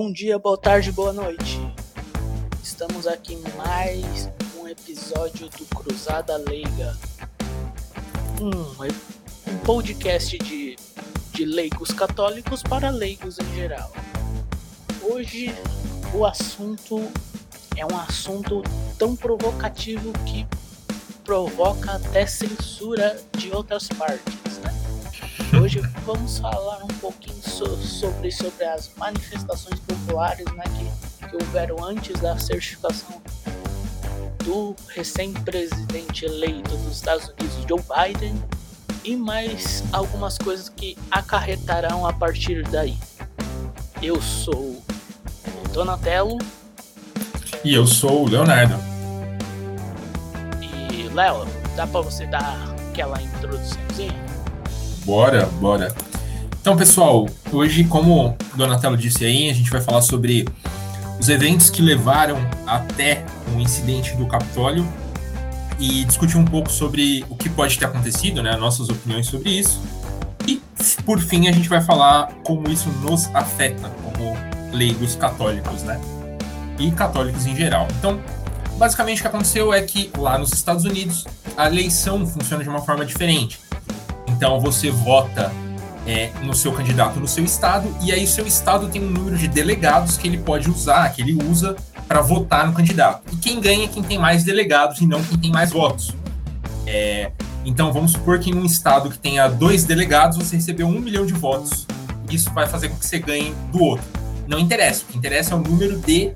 Bom dia, boa tarde, boa noite. Estamos aqui em mais um episódio do Cruzada Leiga. Um, um podcast de, de leigos católicos para leigos em geral. Hoje o assunto é um assunto tão provocativo que provoca até censura de outras partes. Né? Hoje vamos falar um pouquinho so, sobre, sobre as manifestações populares né, que, que houveram antes da certificação do recém-presidente eleito dos Estados Unidos, Joe Biden, e mais algumas coisas que acarretarão a partir daí. Eu sou o Donatello. E eu sou o Leonardo. E Léo, dá pra você dar aquela introduçãozinha? Bora, bora. Então, pessoal, hoje, como o Donatello disse aí, a gente vai falar sobre os eventos que levaram até o incidente do Capitólio e discutir um pouco sobre o que pode ter acontecido, né, nossas opiniões sobre isso. E, por fim, a gente vai falar como isso nos afeta como leigos católicos, né? E católicos em geral. Então, basicamente o que aconteceu é que lá nos Estados Unidos a eleição funciona de uma forma diferente. Então você vota é, no seu candidato no seu estado e aí seu estado tem um número de delegados que ele pode usar, que ele usa para votar no candidato. E quem ganha é quem tem mais delegados e não quem tem mais votos. É, então vamos supor que em um estado que tenha dois delegados você recebeu um milhão de votos. Isso vai fazer com que você ganhe do outro. Não interessa. O que interessa é o número de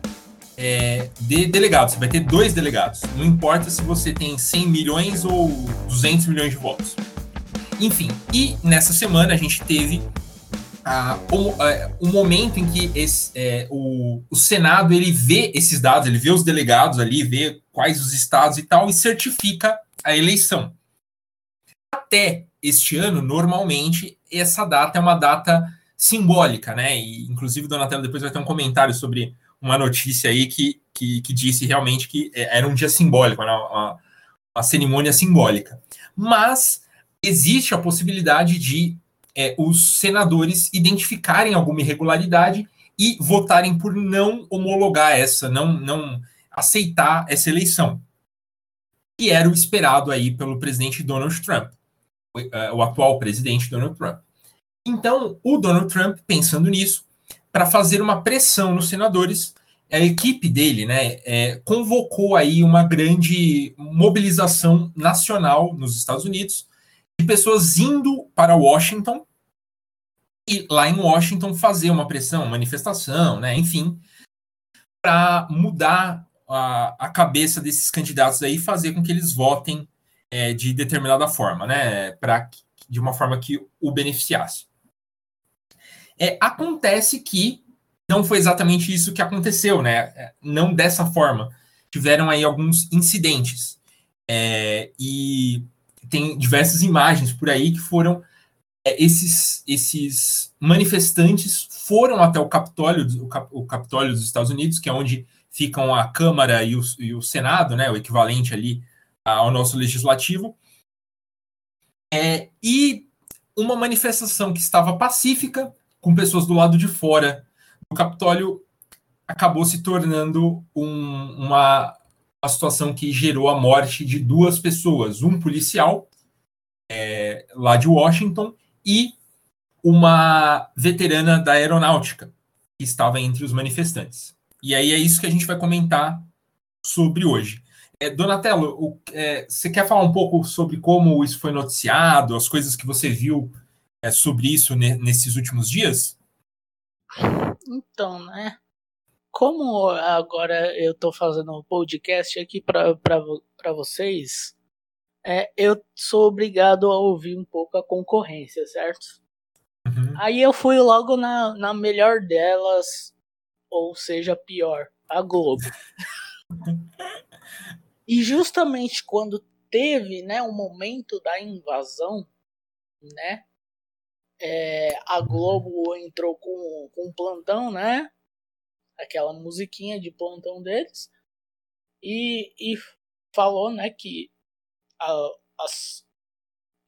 é, de delegados. Você vai ter dois delegados. Não importa se você tem 100 milhões ou 200 milhões de votos. Enfim, e nessa semana a gente teve ah, o, o, momento em que esse, é, o, o, Senado ele vê esses dados, ele vê os delegados ali, vê quais os estados e tal, e certifica a eleição. Até este ano, normalmente, essa data é uma data simbólica, né? E, inclusive, Donatello depois vai ter um comentário sobre uma notícia aí que, que, que disse realmente que é, era um dia simbólico, né? uma, uma cerimônia simbólica. Mas existe a possibilidade de é, os senadores identificarem alguma irregularidade e votarem por não homologar essa, não, não aceitar essa eleição. Que era o esperado aí pelo presidente Donald Trump, o, é, atual presidente Donald Trump. Então, o Donald Trump, pensando nisso, para fazer uma pressão nos senadores, a equipe dele né, é, convocou aí uma grande mobilização nacional nos Estados Unidos de pessoas indo para Washington e lá em Washington fazer uma pressão, manifestação, né, enfim, para mudar a, a, cabeça desses candidatos aí fazer com que eles votem é, de determinada forma, né, para de uma forma que o beneficiasse. É, acontece que não foi exatamente isso que aconteceu, né? É, não dessa forma. Tiveram aí alguns incidentes. É, e tem diversas imagens por aí que foram é, esses, esses manifestantes foram até o Capitólio, o, Cap, o Capitólio dos Estados Unidos, que é onde ficam a Câmara e o, e o Senado, né, o equivalente ali ao nosso legislativo. É, e uma manifestação que estava pacífica, com pessoas do lado de fora do Capitólio, acabou se tornando um, uma, uma, situação que gerou a morte de duas pessoas, um policial é, lá de Washington e uma veterana da aeronáutica que estava entre os manifestantes. E aí é isso que a gente vai comentar sobre hoje. É, Donatello, o, é, você quer falar um pouco sobre como isso foi noticiado, as coisas que você viu é, sobre isso nesses últimos dias? Então, né? Como agora eu estou fazendo um podcast aqui para vocês, é, eu sou obrigado a ouvir um pouco a concorrência, certo? Uhum. Aí eu fui logo na, na melhor delas, ou seja, pior, a Globo. e justamente quando teve né, o momento da invasão, né? é, a Globo entrou com, com um plantão, né? Aquela musiquinha de plantão deles. E, e falou, né, que, a, as,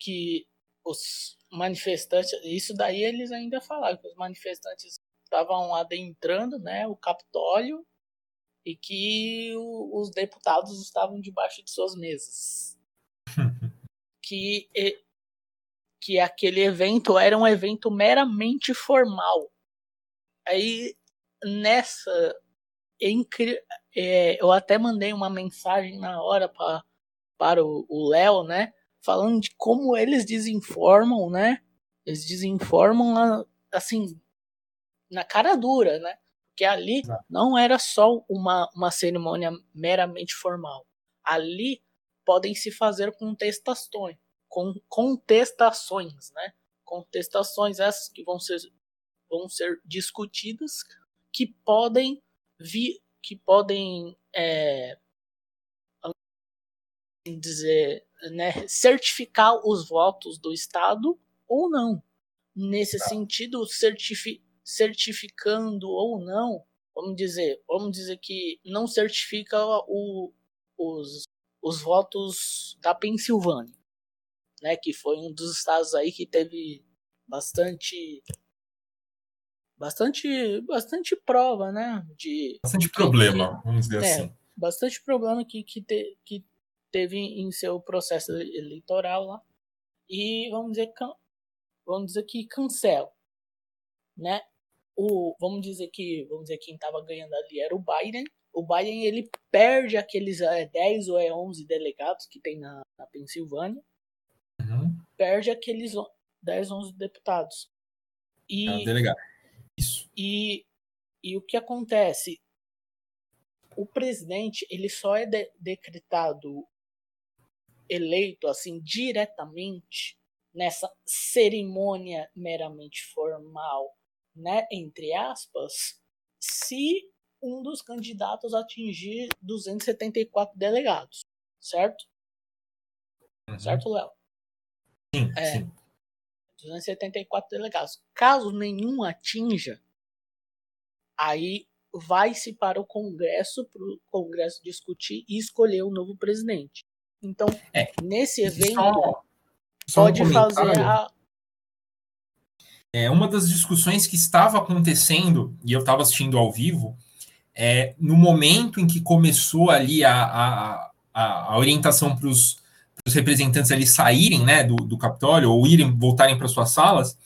que os manifestantes, isso daí eles ainda falaram, que os manifestantes estavam adentrando né, o Capitólio e que o, os deputados estavam debaixo de suas mesas. que, que aquele evento era um evento meramente formal. Aí nessa. É, eu até mandei uma mensagem na hora pra, para o Léo, né? Falando de como eles desinformam, né? Eles desinformam assim, na cara dura, né? Porque ali não era só uma, uma cerimônia meramente formal. Ali podem se fazer contestações, com, contestações, né? Contestações essas que vão ser, vão ser discutidas, que podem vir, que podem é, dizer, né, certificar os votos do Estado ou não. Nesse tá. sentido, certifi certificando ou não, vamos dizer, vamos dizer que não certifica o, os, os votos da Pensilvânia, né, que foi um dos estados aí que teve bastante bastante bastante prova, né, de bastante problema, que, vamos dizer é, assim. Bastante problema que que, te, que teve em seu processo eleitoral lá. E vamos dizer vamos dizer que cancela, né? O, vamos dizer que vamos dizer quem estava ganhando ali era o Biden. O Biden ele perde aqueles é, 10 ou é 11 delegados que tem na, na Pensilvânia. Uhum. Perde aqueles 10, 11 deputados. E, ah, delegado. E, e o que acontece? O presidente ele só é de, decretado eleito assim diretamente nessa cerimônia meramente formal, né, entre aspas, se um dos candidatos atingir 274 delegados, certo? Uhum. Certo, Léo? Sim, é, sim. 274 delegados. Caso nenhum atinja, aí vai-se para o Congresso, para o Congresso discutir e escolher o novo presidente. Então, é, nesse evento, só, só pode um fazer a. É, uma das discussões que estava acontecendo, e eu estava assistindo ao vivo, é, no momento em que começou ali a, a, a, a orientação para os representantes ali saírem né, do, do Capitólio ou irem voltarem para suas salas,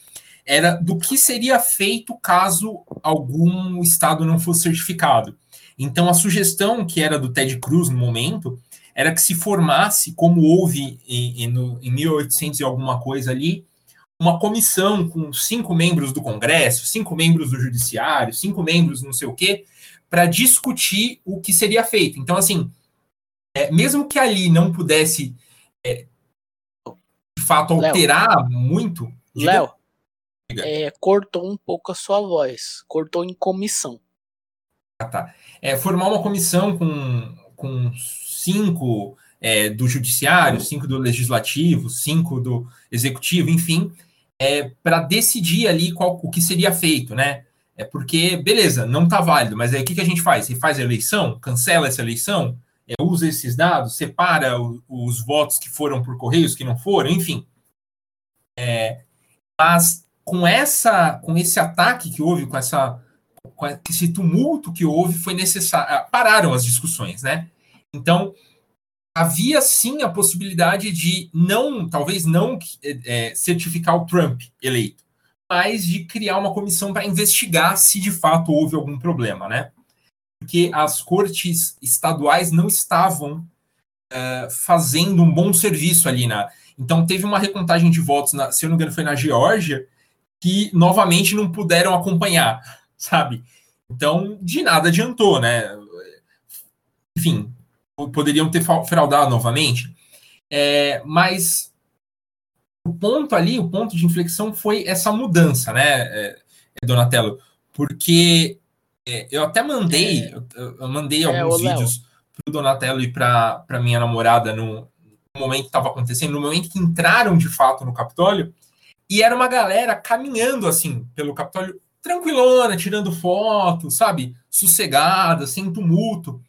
era do que seria feito caso algum estado não fosse certificado. Então, a sugestão que era do Ted Cruz no momento era que se formasse, como houve em, em, em 1800 e alguma coisa ali, uma comissão com cinco membros do Congresso, cinco membros do Judiciário, cinco membros não sei o quê, para discutir o que seria feito. Então, assim, é, mesmo que ali não pudesse, é, de fato, alterar Léo. muito. Léo, é, cortou um pouco a sua voz, cortou em comissão. Ah, tá. É, formar uma comissão com, com cinco é, do judiciário, cinco do legislativo, cinco do executivo, enfim, é, para decidir ali qual, o que seria feito, né? É porque, beleza, não está válido, mas aí o que, que a gente faz? Você faz a eleição, cancela essa eleição, é, usa esses dados, separa o, os votos que foram por correios, que não foram, enfim. É, mas com essa, com esse ataque que houve, com essa, com esse tumulto que houve, foi necessário. Pararam as discussões, né? Então, havia sim a possibilidade de não, talvez não é, certificar o Trump eleito, mas de criar uma comissão para investigar se de fato houve algum problema, né? Porque as cortes estaduais não estavam uh, fazendo um bom serviço ali na. Então teve uma recontagem de votos, na, se eu não me engano, foi na Geórgia, que novamente não puderam acompanhar, sabe? Então, de nada adiantou, né? Enfim, poderiam ter fraudado novamente. É, mas o ponto ali, o ponto de inflexão foi essa mudança, né, é, Donatello? Porque é, eu até mandei, é. eu, eu, mandei é, alguns vídeos para o Donatello e para minha namorada no, no momento que estava acontecendo, no momento que entraram de fato no Capitólio, e era uma galera caminhando assim pelo Capitólio, tranquilona, tirando foto, sabe? Sossegada, sem tumulto.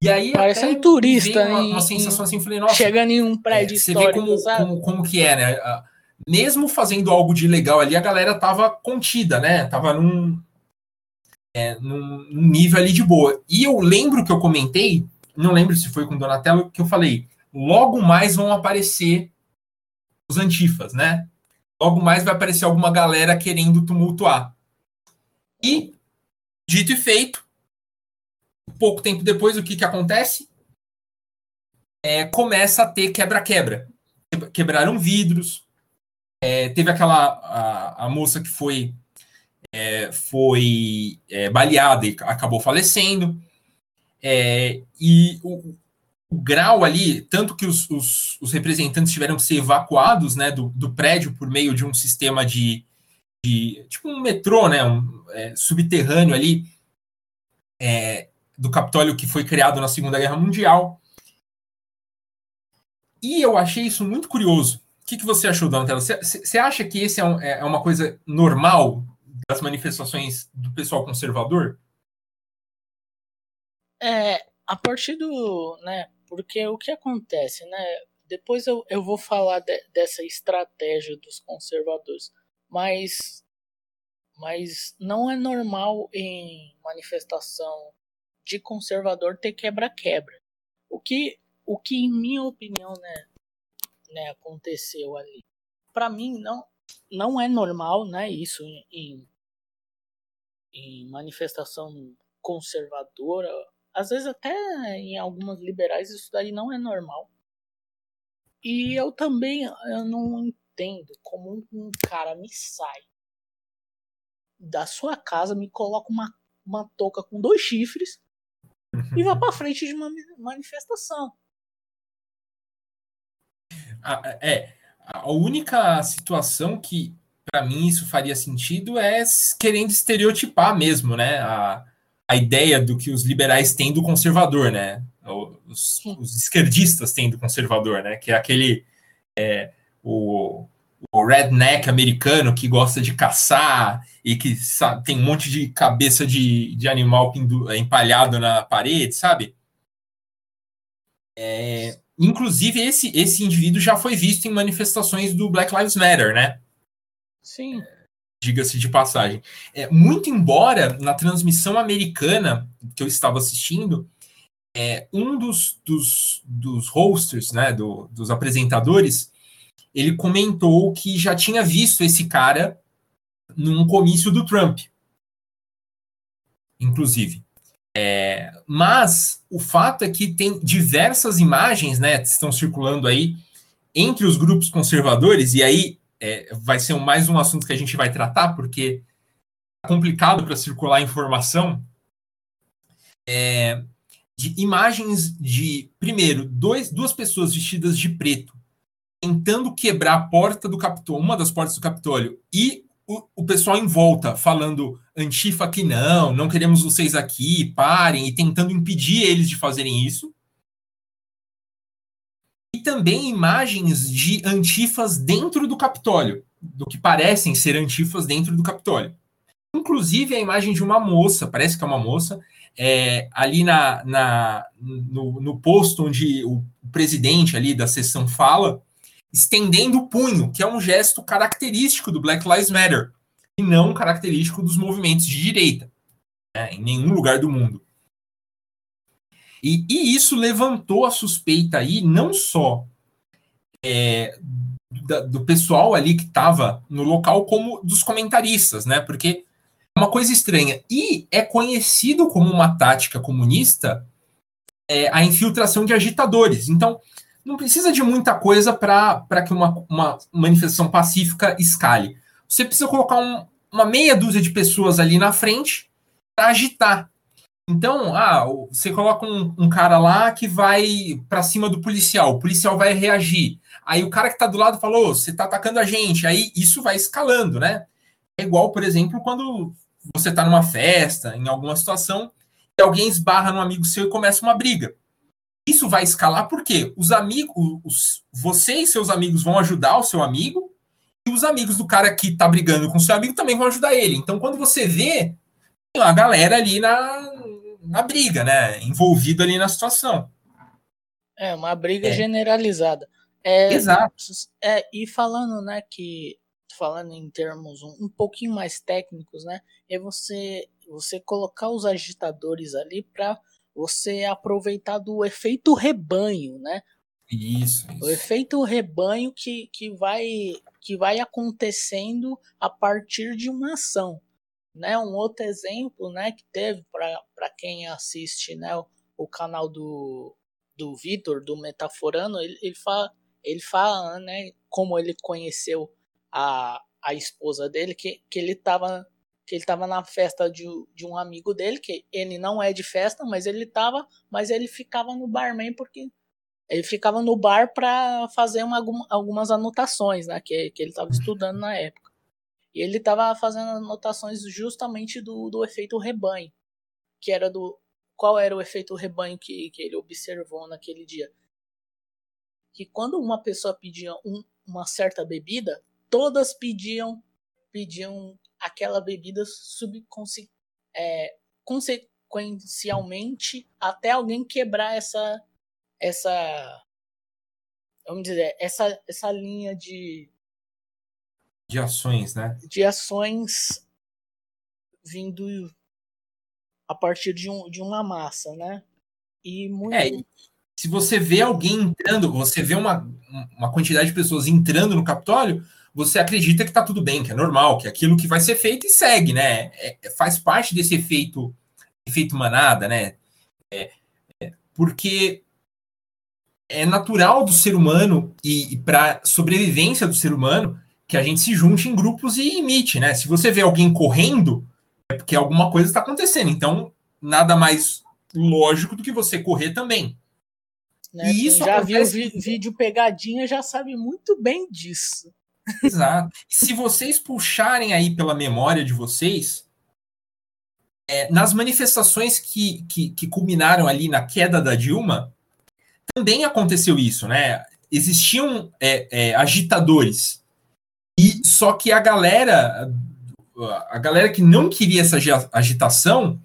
E aí Parece um turista, uma, uma sensação assim, falei, nossa, chegando em um prédio é, Você vê como, como, como, que é, né? Mesmo fazendo algo de legal ali, a galera tava contida, né? Tava num, é, num, num, nível ali de boa. E eu lembro que eu comentei, não lembro se foi com Donatello, que eu falei, logo mais vão aparecer os antifas, né? Logo mais vai aparecer alguma galera querendo tumultuar. E, dito e feito, pouco tempo depois, o que, que acontece? É, começa a ter quebra-quebra. Quebraram vidros. É, teve aquela a, a moça que foi é, foi é, baleada e acabou falecendo. É, e o, o, grau ali, tanto que os, os, os, representantes tiveram que ser evacuados né, do, do prédio por meio de um sistema de, de tipo um metrô, né, um, é, subterrâneo ali é, do Capitólio que foi criado na Segunda Guerra Mundial. E eu achei isso muito curioso. O que, que você achou, Donatello? Você acha que esse é, um, é uma coisa normal das manifestações do pessoal conservador? É, a partir do. Né, porque o que acontece, né? Depois eu, eu vou falar de, dessa estratégia dos conservadores. Mas, mas não é normal em manifestação de conservador ter quebra-quebra. O que, o que, em minha opinião, né, né aconteceu ali. Para mim, não, não é normal né, isso em, em manifestação conservadora, às vezes até em algumas liberais isso daí não é normal. E eu também eu não entendo como um cara me sai da sua casa, me coloca uma, uma touca com dois chifres e vai para frente de uma manifestação. É, a única situação que para mim isso faria sentido é querendo estereotipar mesmo, né? A, a ideia do que os liberais têm do conservador, né? Os, os esquerdistas têm do conservador, né? Que é aquele é, o, o redneck americano que gosta de caçar e que sabe, tem um monte de cabeça de, de animal empalhado na parede, sabe? É, inclusive, esse, esse indivíduo já foi visto em manifestações do Black Lives Matter, né? Sim. Diga-se de passagem. É, muito embora na transmissão americana que eu estava assistindo, é, um dos, dos, dos hosters, né, do, dos apresentadores, ele comentou que já tinha visto esse cara num comício do Trump, inclusive. É, mas o fato é que tem diversas imagens, né, estão circulando aí entre os grupos conservadores, e aí é, vai ser mais um assunto que a gente vai tratar, porque é complicado para circular informação. É, de imagens de, primeiro, dois, duas pessoas vestidas de preto tentando quebrar a porta do Capitólio, uma das portas do Capitólio, e o, o pessoal em volta falando Antifa que não, não queremos vocês aqui, parem, e tentando impedir eles de fazerem isso também imagens de antifas dentro do Capitólio, do que parecem ser antifas dentro do Capitólio. Inclusive a imagem de uma moça, parece que é uma moça, é, ali na, na no, no, posto onde o presidente ali da sessão fala, estendendo o punho, que é um gesto característico do Black Lives Matter, e não característico dos movimentos de direita, né, em nenhum lugar do mundo. E, e isso levantou a suspeita aí, não só é, da, do pessoal ali que estava no local, como dos comentaristas, né? Porque é uma coisa estranha. E é conhecido como uma tática comunista é, a infiltração de agitadores. Então, não precisa de muita coisa para que uma, uma manifestação pacífica escale. Você precisa colocar um, uma meia dúzia de pessoas ali na frente para agitar. Então, ah, você coloca um, um cara lá que vai para cima do policial, o policial vai reagir. Aí o cara que está do lado falou: você está atacando a gente. Aí isso vai escalando, né? É igual, por exemplo, quando você está numa festa, em alguma situação, e alguém esbarra num amigo seu e começa uma briga. Isso vai escalar porque os amigos, os, você e seus amigos vão ajudar o seu amigo, e os amigos do cara que está brigando com o seu amigo também vão ajudar ele. Então, quando você vê, a galera ali na, na briga, né? Envolvido ali na situação. É, uma briga é. generalizada. É, Exato. É, e falando, né, que falando em termos um, um pouquinho mais técnicos, né, é você você colocar os agitadores ali para você aproveitar do efeito rebanho, né? Isso, isso. O efeito rebanho que, que, vai, que vai acontecendo a partir de uma ação. Né? Um outro exemplo né, que teve para quem assiste né, o, o canal do, do Vitor, do Metaforano, ele, ele, fala, ele fala né, como ele conheceu a, a esposa dele, que, que ele estava que ele estava na festa de, de um amigo dele, que ele não é de festa, mas ele estava, mas ele ficava no barman porque ele ficava no bar para fazer uma, algumas anotações, né, que, que ele estava estudando na época. E ele estava fazendo anotações justamente do, do efeito rebanho, que era do qual era o efeito rebanho que, que ele observou naquele dia. Que quando uma pessoa pedia um, uma certa bebida, todas pediam pediam aquela bebida é, consequencialmente até alguém quebrar essa essa vamos dizer essa essa linha de de ações, né? De ações vindo a partir de, um, de uma massa, né? E muito... É, se você vê alguém entrando, você vê uma, uma quantidade de pessoas entrando no Capitólio, você acredita que está tudo bem, que é normal, que é aquilo que vai ser feito e segue, né? É, é faz parte desse efeito, efeito manada, né? É, é, porque é natural do ser humano e, e para sobrevivência do ser humano que a gente se junte em grupos e imite, né? Se você vê alguém correndo, é porque alguma coisa está acontecendo. Então, nada mais lógico do que você correr também. Né? E isso já viu vídeo pegadinha já sabe muito bem disso. Exato. Se vocês puxarem aí pela memória de vocês, é, nas manifestações que, que, que culminaram ali na queda da Dilma, também aconteceu isso, né? Existiam é, é, agitadores. E só que a galera, a galera que não queria essa agitação,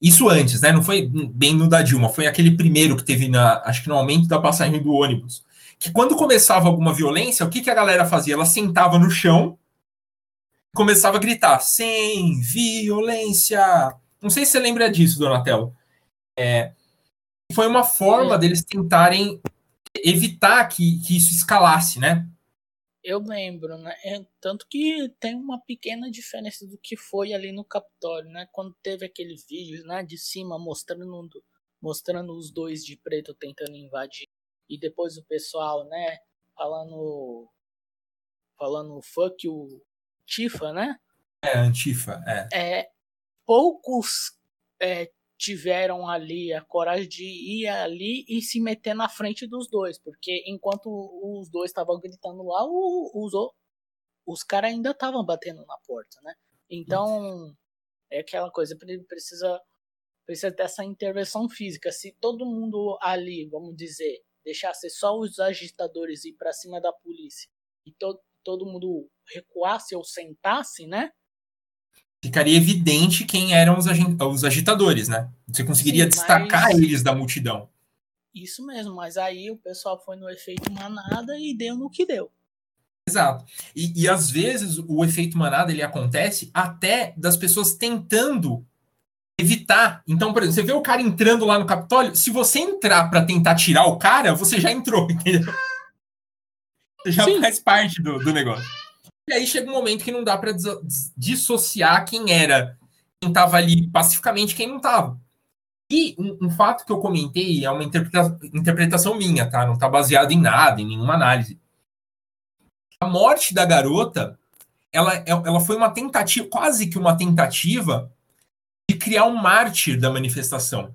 isso antes, né? Não foi bem no da Dilma, foi aquele primeiro que teve na, acho que no aumento da passagem do ônibus que quando começava alguma violência, o que, que a galera fazia? Ela sentava no chão, começava a gritar: sem violência. Não sei se você lembra disso, Donatello. É, foi uma forma deles tentarem evitar que, que isso escalasse, né? Eu lembro, né? É, tanto que tem uma pequena diferença do que foi ali no Capitólio, né? Quando teve aquele vídeo né, de cima mostrando, mostrando os dois de preto tentando invadir e depois o pessoal, né, falando falando fuck o Tifa, né? É, Antifa, é. é poucos é, tiveram ali a coragem de ir ali e se meter na frente dos dois, porque enquanto os dois estavam gritando lá, os, os caras ainda estavam batendo na porta, né? Então, é aquela coisa, precisa, precisa dessa intervenção física. Se todo mundo ali, vamos dizer, deixasse só os agitadores ir para cima da polícia e to todo mundo recuasse ou sentasse, né? Ficaria evidente quem eram os, os agitadores, né? Você conseguiria Sim, destacar mas... eles da multidão. Isso mesmo, mas aí o pessoal foi no efeito manada e deu no que deu. Exato. E, e às vezes o efeito manada ele acontece até das pessoas tentando evitar. Então, por exemplo, você vê o cara entrando lá no Capitólio, se você entrar para tentar tirar o cara, você já entrou, entendeu? Você já Sim. faz parte do, do negócio. E aí chega um momento que não dá para dissociar quem era, quem estava ali pacificamente, quem não estava. E um, um, fato que eu comentei é uma interpreta interpretação minha, tá? Não está baseado em nada, em nenhuma análise. A morte da garota, ela, ela foi uma tentativa, quase que uma tentativa de criar um mártir da manifestação.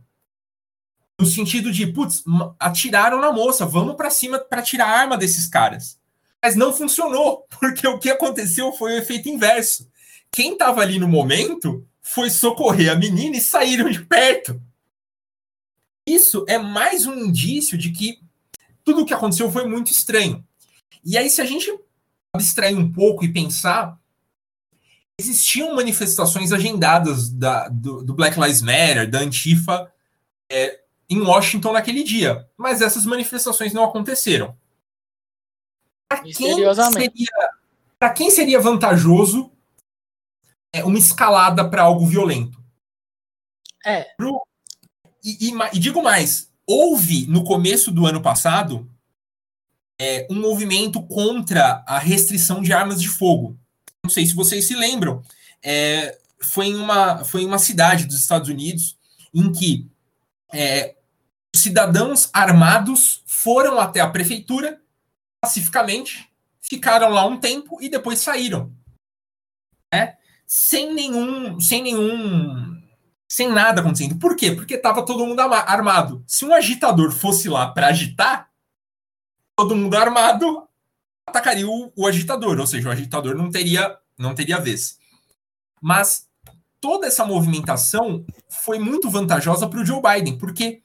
No sentido de, putz, atiraram na moça, vamos para cima para tirar a arma desses caras. Mas não funcionou, porque o que aconteceu foi o efeito inverso. Quem estava ali no momento foi socorrer a menina e saíram de perto. Isso é mais um indício de que tudo o que aconteceu foi muito estranho. E aí, se a gente abstrair um pouco e pensar existiam manifestações agendadas da, do, do, Black Lives Matter, da Antifa, é, em Washington naquele dia, mas essas manifestações não aconteceram. Para quem, seria, quem seria vantajoso é, uma escalada para algo violento? É. Pro, e, e, e, digo mais, houve no começo do ano passado é, um movimento contra a restrição de armas de fogo. Não sei se vocês se lembram. É, foi, em uma, foi em uma cidade dos Estados Unidos em que é, cidadãos armados foram até a prefeitura pacificamente, ficaram lá um tempo e depois saíram. Né? Sem nenhum, sem nenhum, sem nada acontecendo. Por quê? Porque estava todo mundo armado. Se um agitador fosse lá para agitar, todo mundo armado atacaria o, o, agitador, ou seja, o agitador não teria, não teria vez. Mas toda essa movimentação foi muito vantajosa para o Joe Biden, porque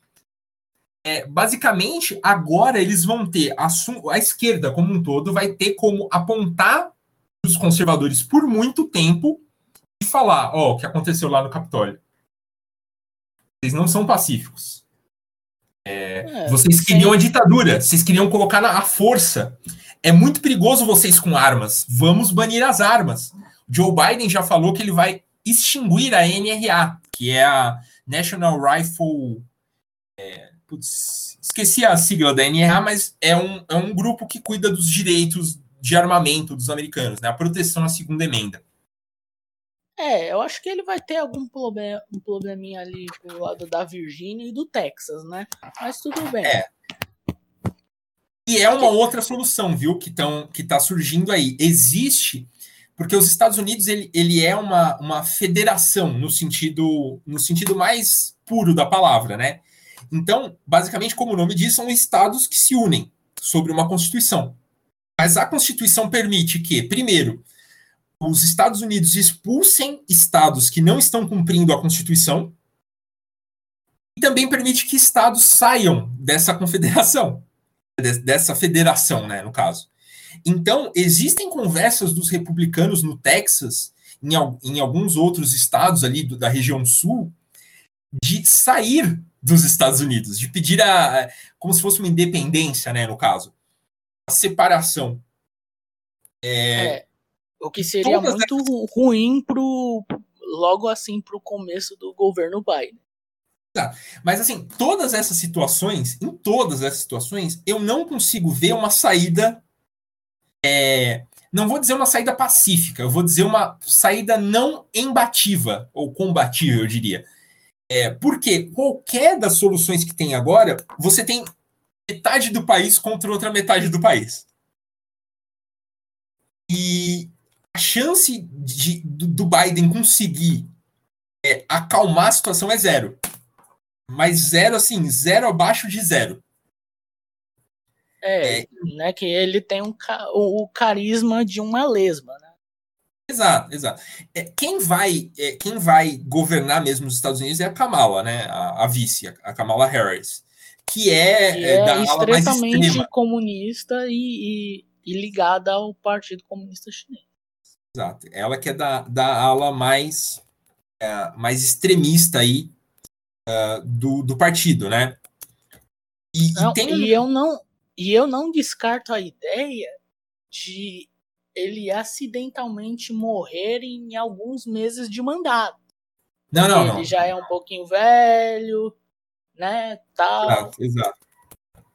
é, basicamente, agora eles vão ter a, a esquerda como um todo vai ter como apontar os conservadores por muito tempo e falar, ó, oh, o que aconteceu lá no Capitólio. Vocês não são pacíficos. É, é, vocês queriam a ditadura, vocês queriam colocar na, a força. É muito perigoso vocês com armas. Vamos banir as armas. Joe Biden já falou que ele vai extinguir a NRA, que é a National Rifle é, putz, esqueci a sigla da NRA, mas é um, é um grupo que cuida dos direitos de armamento dos americanos, né? A proteção à segunda emenda. É, eu acho que ele vai ter algum problema, um probleminha ali pro lado da Virgínia e do Texas, né? Mas tudo bem. É. E é uma outra solução, viu, que, tão, que tá surgindo aí. Existe, porque os Estados Unidos ele, ele é uma, uma federação no sentido, no sentido mais puro da palavra, né? Então, basicamente, como o nome diz, são estados que se unem sobre uma Constituição. Mas a Constituição permite que, primeiro, os Estados Unidos expulsem estados que não estão cumprindo a Constituição e também permite que estados saiam dessa confederação, dessa federação, né, no caso. Então, existem conversas dos republicanos no Texas, em, em alguns outros estados ali do, da região sul, de sair dos Estados Unidos, de pedir a, como se fosse uma independência, né, no caso, a separação. É, é o que seria muito essas... ruim pro logo assim para o começo do governo Biden. Tá. Mas assim, todas essas situações, em todas essas situações, eu não consigo ver uma saída. É, não vou dizer uma saída pacífica, eu vou dizer uma saída não embativa, ou combatível, eu diria. É, porque qualquer das soluções que tem agora, você tem metade do país contra outra metade do país. E a chance de, do, Biden conseguir é, acalmar a situação é zero. Mas zero, assim, zero abaixo de zero. É, é né, que ele tem um, o, o carisma de uma lesma, né? Exato, exato. É, quem, vai, é, quem vai governar mesmo os Estados Unidos é a Kamala, né? A, a vice, a, Kamala Harris. Que é, que é, é da extremamente comunista e, e, e, ligada ao Partido Comunista Chinês. Exato. Ela que é da, da ala mais, é, mais extremista aí uh, do, do partido, né? E, não, e, tem... e eu não e eu não descarto a ideia de ele acidentalmente morrer em alguns meses de mandato. Não, não, ele não. já é um pouquinho velho, né? Tal. Exato, exato.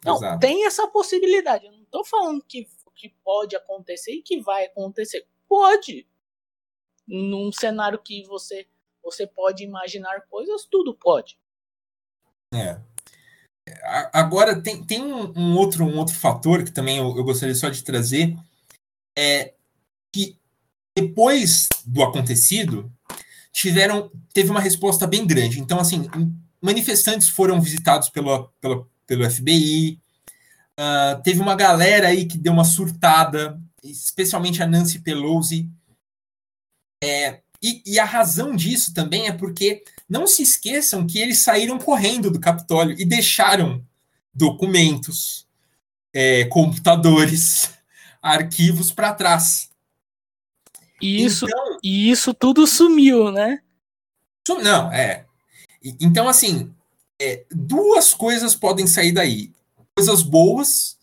Não, exato. tem essa possibilidade. Eu não tô falando que, que pode acontecer e que vai acontecer. Pode. Num cenário que você você pode imaginar coisas, tudo pode. É. Agora tem, tem um, um outro um outro fator que também eu, eu gostaria só de trazer, é que depois do acontecido, tiveram teve uma resposta bem grande. Então, assim, manifestantes foram visitados pelo, pelo, FBI, uh, ah, teve uma galera aí que deu uma surtada, especialmente a Nancy Pelosi. É, e, e, a razão disso também é porque não se esqueçam que eles saíram correndo do Capitólio e deixaram documentos, é, computadores, arquivos para trás. E isso, então, e isso tudo sumiu, né? Não, é. Então, assim, é, duas coisas podem sair daí. Coisas boas,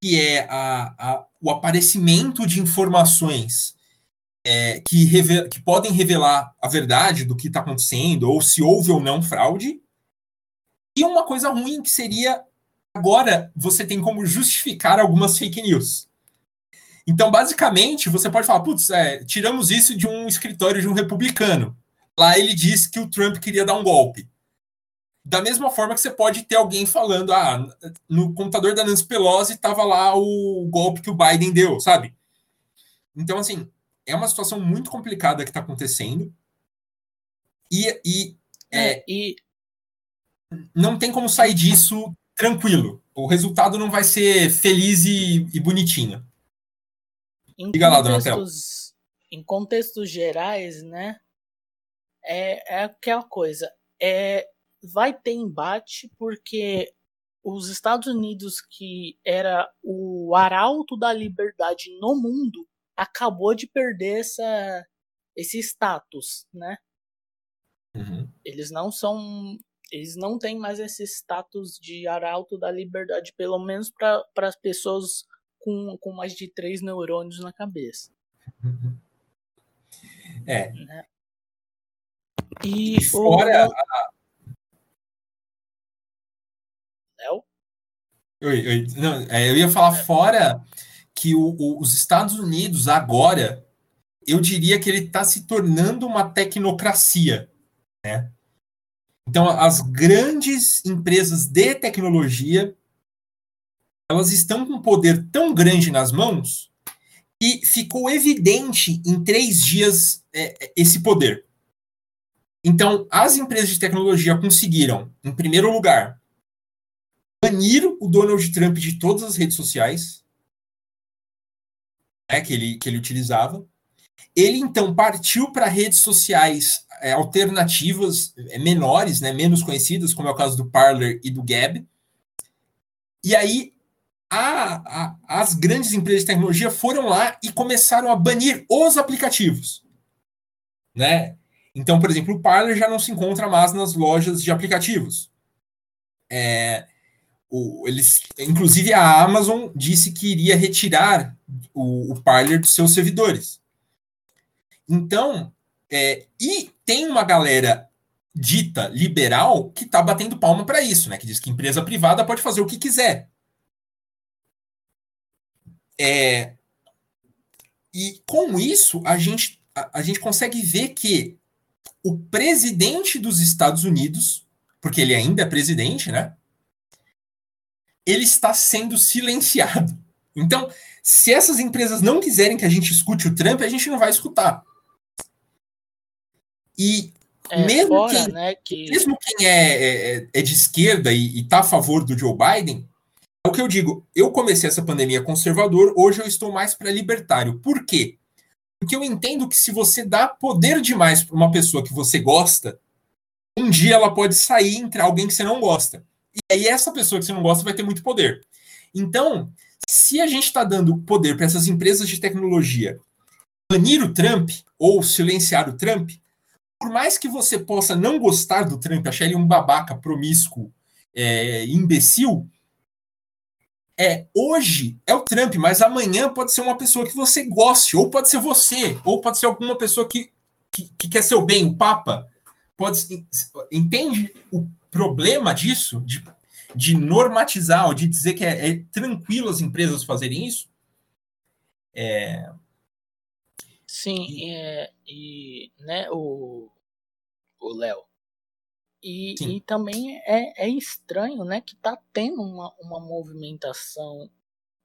que é a, a, o aparecimento de informações é, que, que podem revelar a verdade do que está acontecendo, ou se houve ou não fraude. E uma coisa ruim que seria agora você tem como justificar algumas fake news. Então, basicamente, você pode falar, putz, é, tiramos isso de um escritório de um republicano. Lá ele disse que o Trump queria dar um golpe. Da mesma forma que você pode ter alguém falando, ah, no computador da Nancy Pelosi estava lá o golpe que o Biden deu, sabe? Então, assim, é uma situação muito complicada que está acontecendo. E, e, é, é, e não tem como sair disso tranquilo. O resultado não vai ser feliz e, e bonitinho. Em Diga lá, contextos, Em contextos gerais, né? É, é aquela coisa. É, vai ter embate porque os Estados Unidos, que era o arauto da liberdade no mundo, acabou de perder essa, esse status, né? Uhum. Eles não são. Eles não têm mais esse status de arauto da liberdade, pelo menos para as pessoas com, com mais de três neurônios na cabeça. É. Né? E, fora. O... Léo? Oi, oi. Não, é, eu ia falar fora que o, o, os Estados Unidos agora, eu diria que ele está se tornando uma tecnocracia, né? Então, as grandes empresas de tecnologia, elas estão com um poder tão grande nas mãos que ficou evidente em três dias é, esse poder. Então, as empresas de tecnologia conseguiram, em primeiro lugar, banir o Donald Trump de todas as redes sociais, né, que, ele, que ele utilizava. Ele então partiu para redes sociais é, alternativas é, menores, né, menos conhecidas, como é o caso do Parler e do Gab. E aí a, a, as grandes empresas de tecnologia foram lá e começaram a banir os aplicativos. Né? Então, por exemplo, o Parler já não se encontra mais nas lojas de aplicativos. É, o, eles, inclusive a Amazon disse que iria retirar o, o Parler dos seus servidores. Então, é, e tem uma galera dita liberal que está batendo palma para isso, né? Que diz que empresa privada pode fazer o que quiser. É, e com isso a gente, a, a gente consegue ver que o presidente dos Estados Unidos, porque ele ainda é presidente, né? ele está sendo silenciado. Então, se essas empresas não quiserem que a gente escute o Trump, a gente não vai escutar. E é, mesmo, fora, quem, né, que... mesmo quem é, é, é de esquerda e está a favor do Joe Biden, o que eu digo. Eu comecei essa pandemia conservador, hoje eu estou mais para libertário. Por quê? Porque eu entendo que se você dá poder demais para uma pessoa que você gosta, um dia ela pode sair e entrar alguém que você não gosta. E aí essa pessoa que você não gosta vai ter muito poder. Então, se a gente está dando poder para essas empresas de tecnologia banir o Trump ou silenciar o Trump, por mais que você possa não gostar do Trump, achar ele um babaca promíscuo, é, imbecil, é hoje é o Trump, mas amanhã pode ser uma pessoa que você goste, ou pode ser você, ou pode ser alguma pessoa que, que, que quer seu bem, o Papa. Pode, entende o problema disso, de, de normatizar, ou de dizer que é, é tranquilo as empresas fazerem isso? É... Sim, e, é, e né, o Léo. E, e, também é, é estranho, né, que tá tendo uma, uma movimentação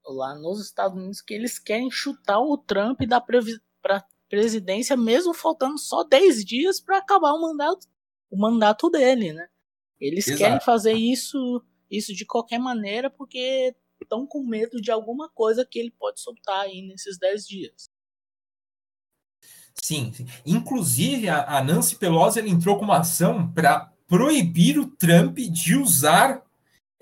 lá nos Estados Unidos que eles querem chutar o Trump da pra presidência, mesmo faltando só 10 dias para acabar o mandato, o mandato dele, né? Eles Exato. querem fazer isso, isso de qualquer maneira porque estão com medo de alguma coisa que ele pode soltar aí nesses 10 dias. Sim, sim. inclusive a, a Nancy Pelosi entrou com uma ação para proibir o Trump de usar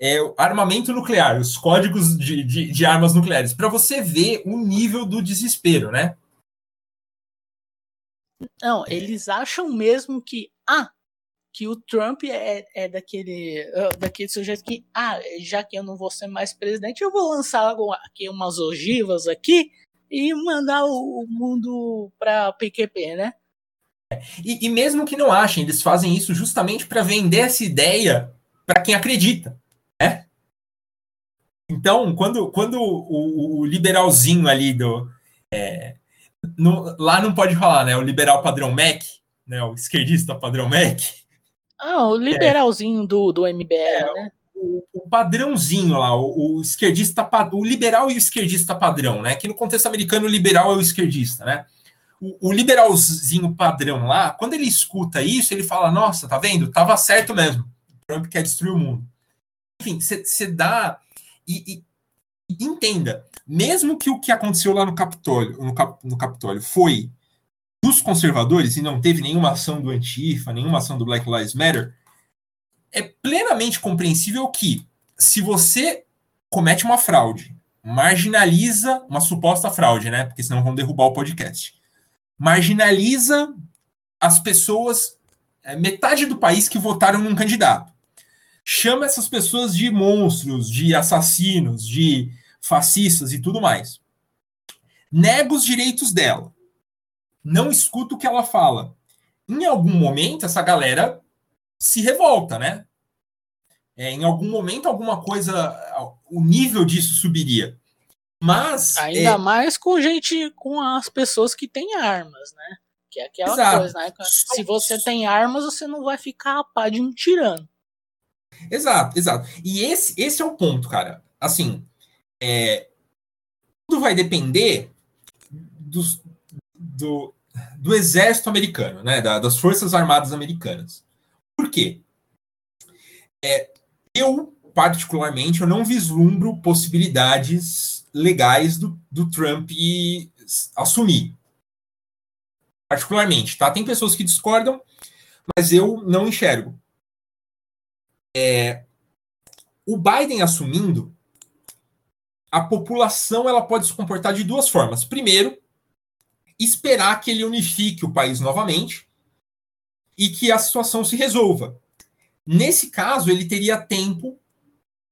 é, armamento nuclear, os códigos de, de, de armas nucleares, para você ver o nível do desespero, né? Não, eles acham mesmo que, ah, que o Trump é, é daquele, uh, daquele sujeito que, ah, já que eu não vou ser mais presidente, eu vou lançar aqui umas ogivas aqui e mandar o, mundo para PQP, né? E, e, mesmo que não achem, eles fazem isso justamente para vender essa ideia para quem acredita, né? Então, quando, quando o, o liberalzinho ali do. É, no, lá não pode falar, né? O liberal padrão Mac, né? O esquerdista padrão Mac. Ah, o liberalzinho é, do, do MBL, é, né? O, o, padrãozinho lá, o, o, esquerdista, o liberal e o esquerdista padrão, né? Que no contexto americano, o liberal é o esquerdista, né? O, liberalzinho padrão lá, quando ele escuta isso, ele fala: Nossa, tá vendo? Tava certo mesmo. Trump quer destruir o mundo. Enfim, você dá. E, e, entenda, mesmo que o que aconteceu lá no Capitólio, no, Cap, no Capitólio foi dos conservadores e não teve nenhuma ação do Antifa, nenhuma ação do Black Lives Matter, é plenamente compreensível que se você comete uma fraude, marginaliza uma suposta fraude, né? Porque senão vão derrubar o podcast. Marginaliza as pessoas, é, metade do país que votaram num candidato. Chama essas pessoas de monstros, de assassinos, de fascistas e tudo mais. Nega os direitos dela. Não escuta o que ela fala. Em algum momento, essa galera se revolta, né? É, em algum momento, alguma coisa, o nível disso subiria. Mas. Ainda é... mais com gente, com as pessoas que têm armas, né? Que é aquela Exato. coisa, né? Se você tem armas, você não vai ficar a pá de um tirano. Exato, exato. E esse, esse é o ponto, cara. Assim, é, tudo vai depender dos, do, do exército americano, né? Da, das forças armadas americanas. Por quê? É, eu, particularmente, eu não vislumbro possibilidades legais do, do Trump assumir. Particularmente, tá? Tem pessoas que discordam, mas eu não enxergo. É, o Biden assumindo, a população ela pode se comportar de duas formas. Primeiro, esperar que ele unifique o país novamente e que a situação se resolva. Nesse caso, ele teria tempo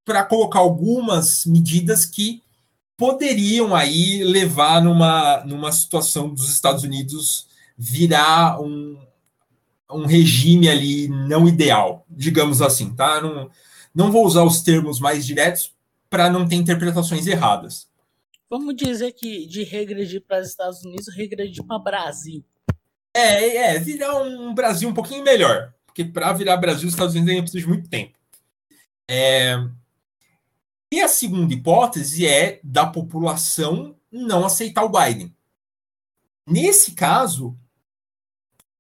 para colocar algumas medidas que poderiam aí levar numa, numa situação dos Estados Unidos virar um, um regime ali não ideal, digamos assim, tá? Não, não vou usar os termos mais diretos para não ter interpretações erradas. Vamos dizer que de regredir para os Estados Unidos, regredir para Brasil. É, é, virar um Brasil um pouquinho melhor. Porque para virar Brasil, os Estados Unidos ainda precisa de muito tempo. É... E a segunda hipótese é da população não aceitar o Biden. Nesse caso,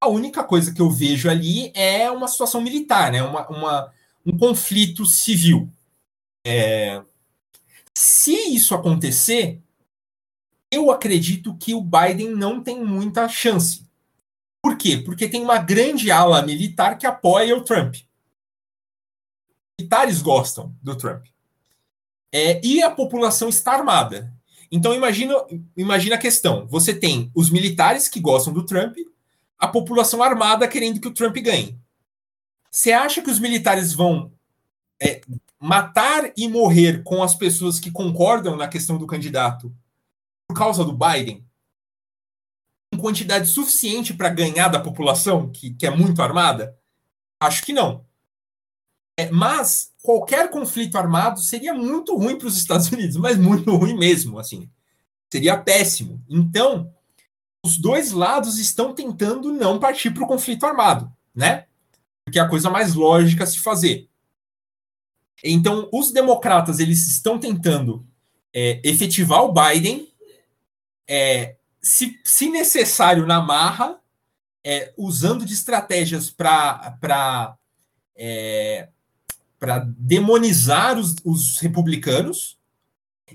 a única coisa que eu vejo ali é uma situação militar, né? uma, uma um conflito civil. É... Se isso acontecer, eu acredito que o Biden não tem muita chance. Por quê? Porque tem uma grande ala militar que apoia o Trump. Militares gostam do Trump. É, e a população está armada. Então imagina, imagina a questão. Você tem os militares que gostam do Trump, a população armada querendo que o Trump ganhe. Você acha que os militares vão é, matar e morrer com as pessoas que concordam na questão do candidato por causa do Biden em quantidade suficiente para ganhar da população, que, que é muito armada? Acho que não. É, mas qualquer conflito armado seria muito ruim para os Estados Unidos, mas muito ruim mesmo, assim. Seria péssimo. Então, os dois lados estão tentando não partir para o conflito armado, né? Porque é a coisa mais lógica a se fazer. Então, os democratas eles estão tentando é, efetivar o Biden, é, se, se, necessário, na marra, é, usando de estratégias para para demonizar os, os, republicanos.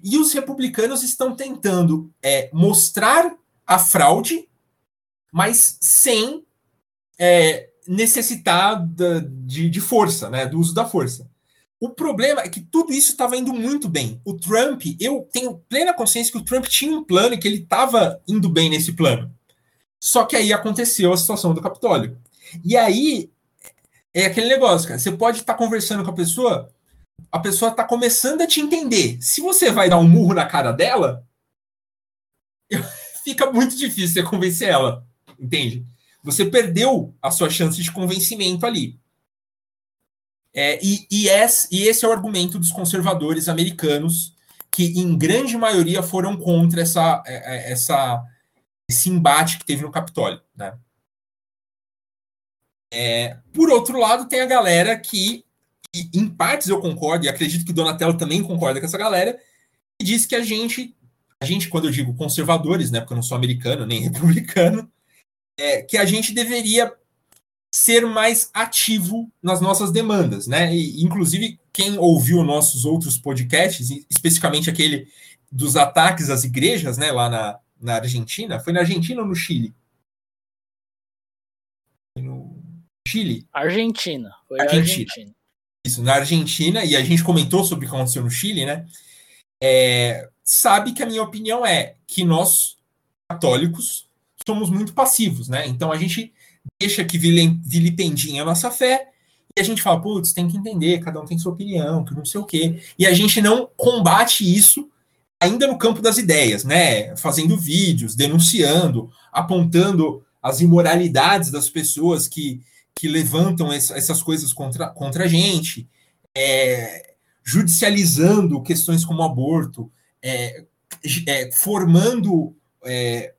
E os republicanos estão tentando é, mostrar a fraude, mas sem é, necessitar de, de força, né, do uso da força. O problema é que tudo isso estava indo muito bem. O Trump, eu tenho plena consciência que o Trump tinha um plano e que ele estava indo bem nesse plano. Só que aí aconteceu a situação do Capitólio. E aí é aquele negócio, cara. Você pode estar tá conversando com a pessoa, a pessoa está começando a te entender. Se você vai dar um murro na cara dela, fica muito difícil você convencer ela, entende? Você perdeu a sua chance de convencimento ali. É, e, e, esse, e esse é o argumento dos conservadores americanos, que em grande maioria foram contra essa, é, é, essa, esse embate que teve no Capitólio. Né? É, por outro lado, tem a galera que, em partes eu concordo, e acredito que Donatello também concorda com essa galera, que diz que a gente, a gente, quando eu digo conservadores, né, porque eu não sou americano nem republicano, é, que a gente deveria ser mais ativo nas nossas demandas, né? E, inclusive, quem ouviu nossos outros podcasts, especificamente aquele dos ataques às igrejas, né, lá na, na Argentina, foi na Argentina ou no Chile? No Chile? Argentina. Foi Argentina. Argentina. Isso, na Argentina, e a gente comentou sobre o que aconteceu no Chile, né? É, sabe que a minha opinião é que nós, católicos, somos muito passivos, né? Então a gente deixa que vilipendinha a nossa fé, e a gente fala, putz, tem que entender, cada um tem sua opinião, que não sei o quê. E a gente não combate isso ainda no campo das ideias, né? Fazendo vídeos, denunciando, apontando as imoralidades das pessoas que, que levantam essas coisas contra, contra a gente, é, judicializando questões como aborto, é, é, formando é,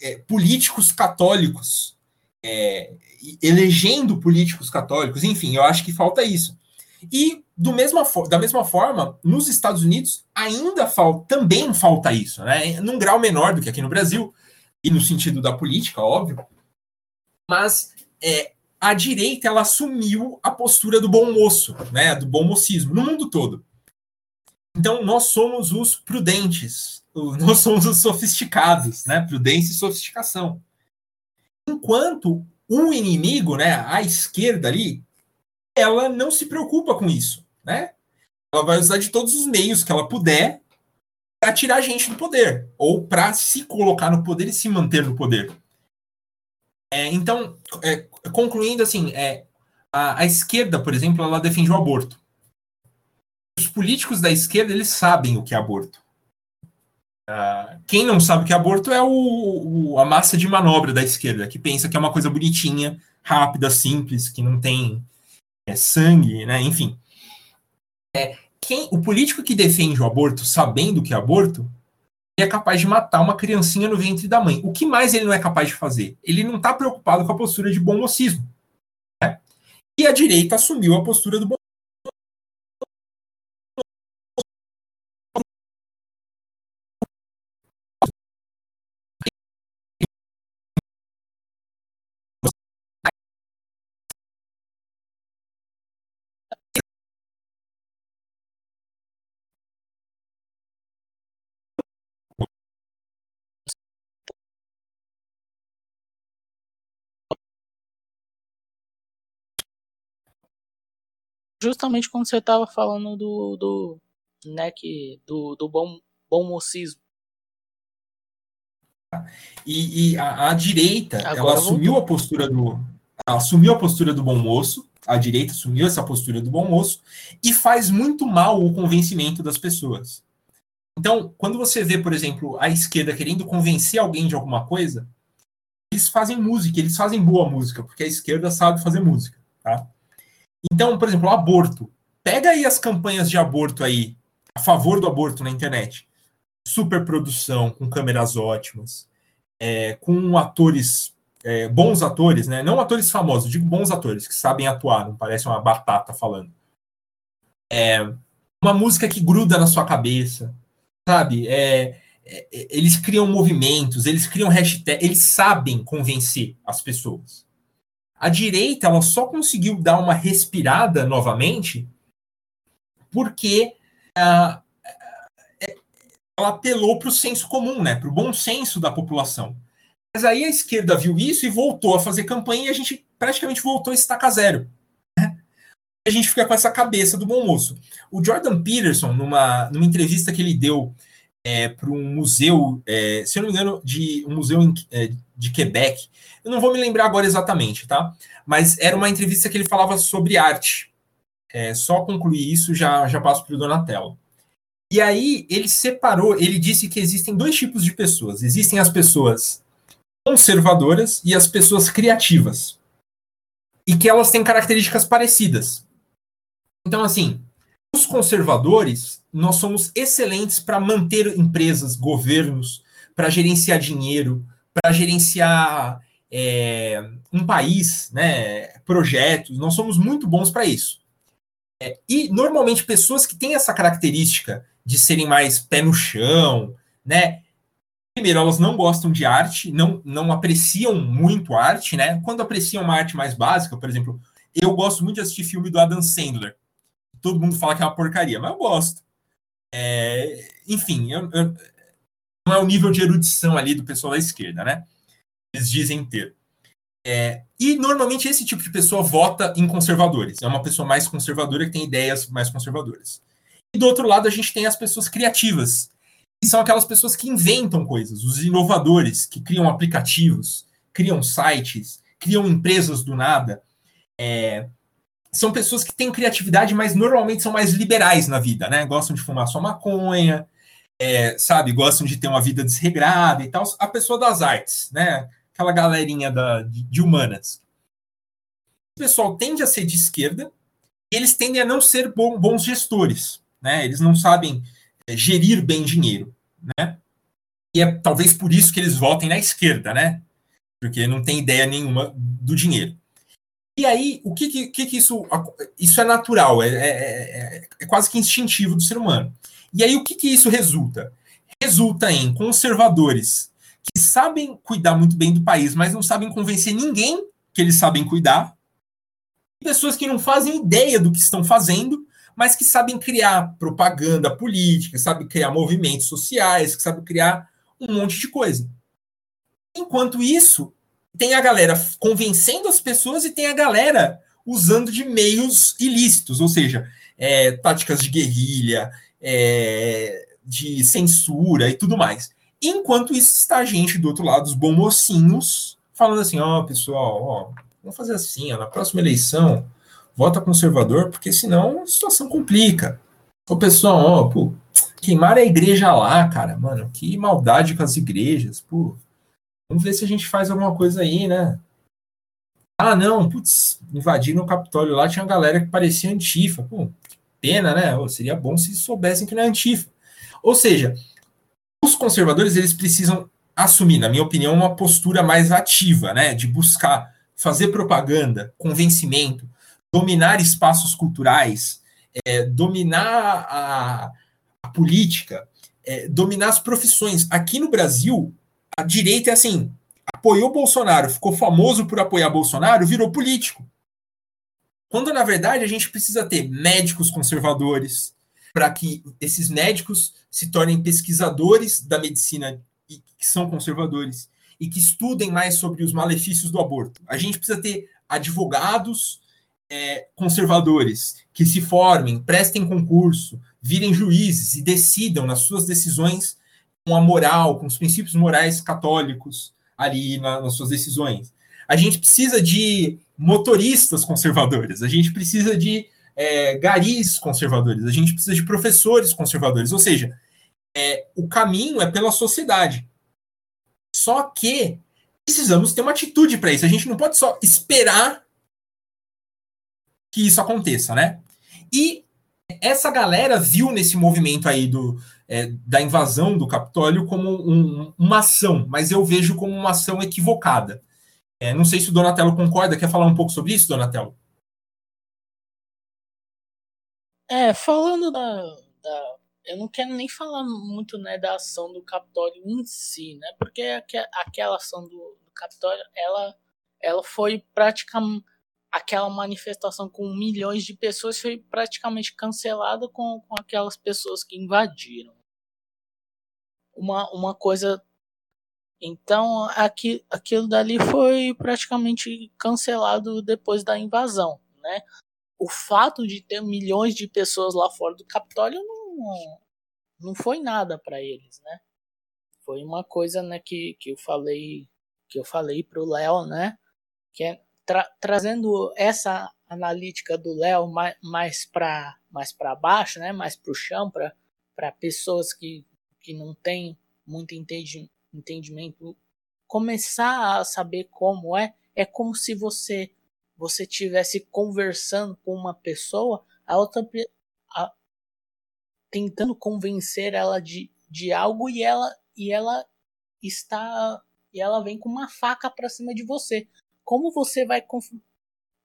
é, políticos católicos é, elegendo políticos católicos, enfim, eu acho que falta isso. E do mesma, da mesma forma, nos Estados Unidos ainda falta, também falta isso, né? Num grau menor do que aqui no Brasil, e no sentido da política, óbvio. Mas é, a direita ela assumiu a postura do bom moço, né? Do bom mocismo, no mundo todo. Então nós somos os prudentes, nós somos os sofisticados, né? Prudência e sofisticação. Enquanto o inimigo, né, a esquerda ali, ela não se preocupa com isso, né? Ela vai usar de todos os meios que ela puder para tirar a gente do poder ou para se colocar no poder e se manter no poder. É, então, é, concluindo assim, é, a, a, esquerda, por exemplo, ela defende o aborto. Os políticos da esquerda eles sabem o que é aborto. Uh, quem não sabe o que é aborto é o, o, a massa de manobra da esquerda, que pensa que é uma coisa bonitinha, rápida, simples, que não tem é, sangue, né? Enfim. É, quem, o político que defende o aborto sabendo o que é aborto, é capaz de matar uma criancinha no ventre da mãe. O que mais ele não é capaz de fazer? Ele não está preocupado com a postura de bom mocismo. Né? E a direita assumiu a postura do bom justamente quando você estava falando do, do, né, que, do, do bom, bom mocismo. E, e a, a, direita, Agora ela assumiu voltou. a postura do. assumiu a postura do bom moço, a direita assumiu essa postura do bom moço, e faz muito mal o convencimento das pessoas. Então, quando você vê, por exemplo, a esquerda querendo convencer alguém de alguma coisa, eles fazem música, eles fazem boa música, porque a esquerda sabe fazer música, tá? Então, por exemplo, o aborto. Pega aí as campanhas de aborto aí, a favor do aborto na internet. Superprodução, com câmeras ótimas, é, com atores, é, bons atores, né? Não atores famosos, digo bons atores, que sabem atuar, não parece uma batata falando. É, uma música que gruda na sua cabeça, sabe? É, é, eles criam movimentos, eles criam hashtag, eles sabem convencer as pessoas. A direita ela só conseguiu dar uma respirada novamente porque uh, ela apelou para o senso comum, né, para o bom senso da população. Mas aí a esquerda viu isso e voltou a fazer campanha e a gente praticamente voltou a estacar zero. Né? A gente fica com essa cabeça do bom moço. O Jordan Peterson, numa, numa entrevista que ele deu é, para um museu, é, se eu não me engano, de um museu em, é, de Quebec. Eu não vou me lembrar agora exatamente, tá? Mas era uma entrevista que ele falava sobre arte. É, só concluir isso, já, já passo para o Donatello. E aí ele separou, ele disse que existem dois tipos de pessoas. Existem as pessoas conservadoras e as pessoas criativas. E que elas têm características parecidas. Então, assim, os conservadores, nós somos excelentes para manter empresas, governos, para gerenciar dinheiro, para gerenciar é, um país, né, projetos. Nós somos muito bons para isso. É, e normalmente pessoas que têm essa característica de serem mais pé no chão, né? Primeiro, elas não gostam de arte, não, não apreciam muito arte, né? Quando apreciam uma arte mais básica, por exemplo, eu gosto muito de assistir filme do Adam Sandler. Todo mundo fala que é uma porcaria, mas eu gosto. É, enfim, eu, eu, não é o nível de erudição ali do pessoal da esquerda, né? Eles dizem ter. É, e normalmente esse tipo de pessoa vota em conservadores. É uma pessoa mais conservadora que tem ideias mais conservadoras. E do outro lado, a gente tem as pessoas criativas, que são aquelas pessoas que inventam coisas, os inovadores, que criam aplicativos, criam sites, criam empresas do nada. É, são pessoas que têm criatividade, mas normalmente são mais liberais na vida, né? Gostam de fumar sua maconha, é, sabe? Gostam de ter uma vida desregrada e tal. A pessoa das artes, né? aquela galerinha da, de, de humanas. O pessoal tende a ser de esquerda e eles tendem a não ser bom, bons gestores, né? Eles não sabem é, gerir bem dinheiro, né? E é talvez por isso que eles votem na esquerda, né? Porque não tem ideia nenhuma do dinheiro. E aí, o que que, que, isso... Isso é natural, é, é, é, é, quase que instintivo do ser humano. E aí, o que que isso resulta? Resulta em conservadores que sabem cuidar muito bem do país, mas não sabem convencer ninguém que eles sabem cuidar. Pessoas que não fazem ideia do que estão fazendo, mas que sabem criar propaganda política, sabem criar movimentos sociais, que sabem criar um monte de coisa. Enquanto isso, tem a galera convencendo as pessoas e tem a galera usando de meios ilícitos, ou seja, é, táticas de guerrilha, é, de censura e tudo mais. Enquanto isso está a gente do outro lado, os bons mocinhos, falando assim, ó, oh, pessoal, ó, vamos fazer assim, ó, na próxima eleição, vota conservador, porque senão a situação complica. O pessoal, ó, pô, queimaram a igreja lá, cara, mano, que maldade com as igrejas, pô. Vamos ver se a gente faz alguma coisa aí, né? Ah, não, putz, invadiram o Capitólio lá, tinha uma galera que parecia antifa. Pô, pena, né? Pô, seria bom se soubessem que não é antifa. Ou seja, os conservadores eles precisam assumir, na minha opinião, uma postura mais ativa, né, de buscar fazer propaganda, convencimento, dominar espaços culturais, é, dominar a, a política, é, dominar as profissões. Aqui no Brasil, a direita é assim: apoiou Bolsonaro, ficou famoso por apoiar Bolsonaro, virou político. Quando, na verdade, a gente precisa ter médicos conservadores, para que esses médicos se tornem pesquisadores da medicina e que são conservadores e que estudem mais sobre os malefícios do aborto. A gente precisa ter advogados é, conservadores que se formem, prestem concurso, virem juízes e decidam nas suas decisões com a moral, com os princípios morais católicos ali na, nas suas decisões. A gente precisa de motoristas conservadores, a gente precisa de é, garis conservadores, a gente precisa de professores conservadores, ou seja, é, o caminho é pela sociedade. Só que precisamos ter uma atitude para isso. A gente não pode só esperar que isso aconteça, né? E essa galera viu nesse movimento aí do, é, da invasão do Capitólio como um, uma ação, mas eu vejo como uma ação equivocada. É, não sei se o Donatello concorda. Quer falar um pouco sobre isso, Donatello? É, falando da, da, Eu não quero nem falar muito né, da ação do Capitólio em si, né? Porque aquela ação do, do Capitólio, ela, ela foi praticamente. Aquela manifestação com milhões de pessoas foi praticamente cancelada com, com aquelas pessoas que invadiram. Uma, uma coisa. Então, aqui, aquilo dali foi praticamente cancelado depois da invasão, né? o fato de ter milhões de pessoas lá fora do Capitólio não, não foi nada para eles, né? Foi uma coisa, né, que, que eu falei que eu falei pro Léo, né, que é tra trazendo essa analítica do Léo mais, mais para mais para baixo, né, mais para o chão, para para pessoas que, que não têm muito entendi, entendimento começar a saber como é, é como se você você tivesse conversando com uma pessoa, a outra a, tentando convencer ela de, de algo e ela e ela está e ela vem com uma faca para cima de você. Como você vai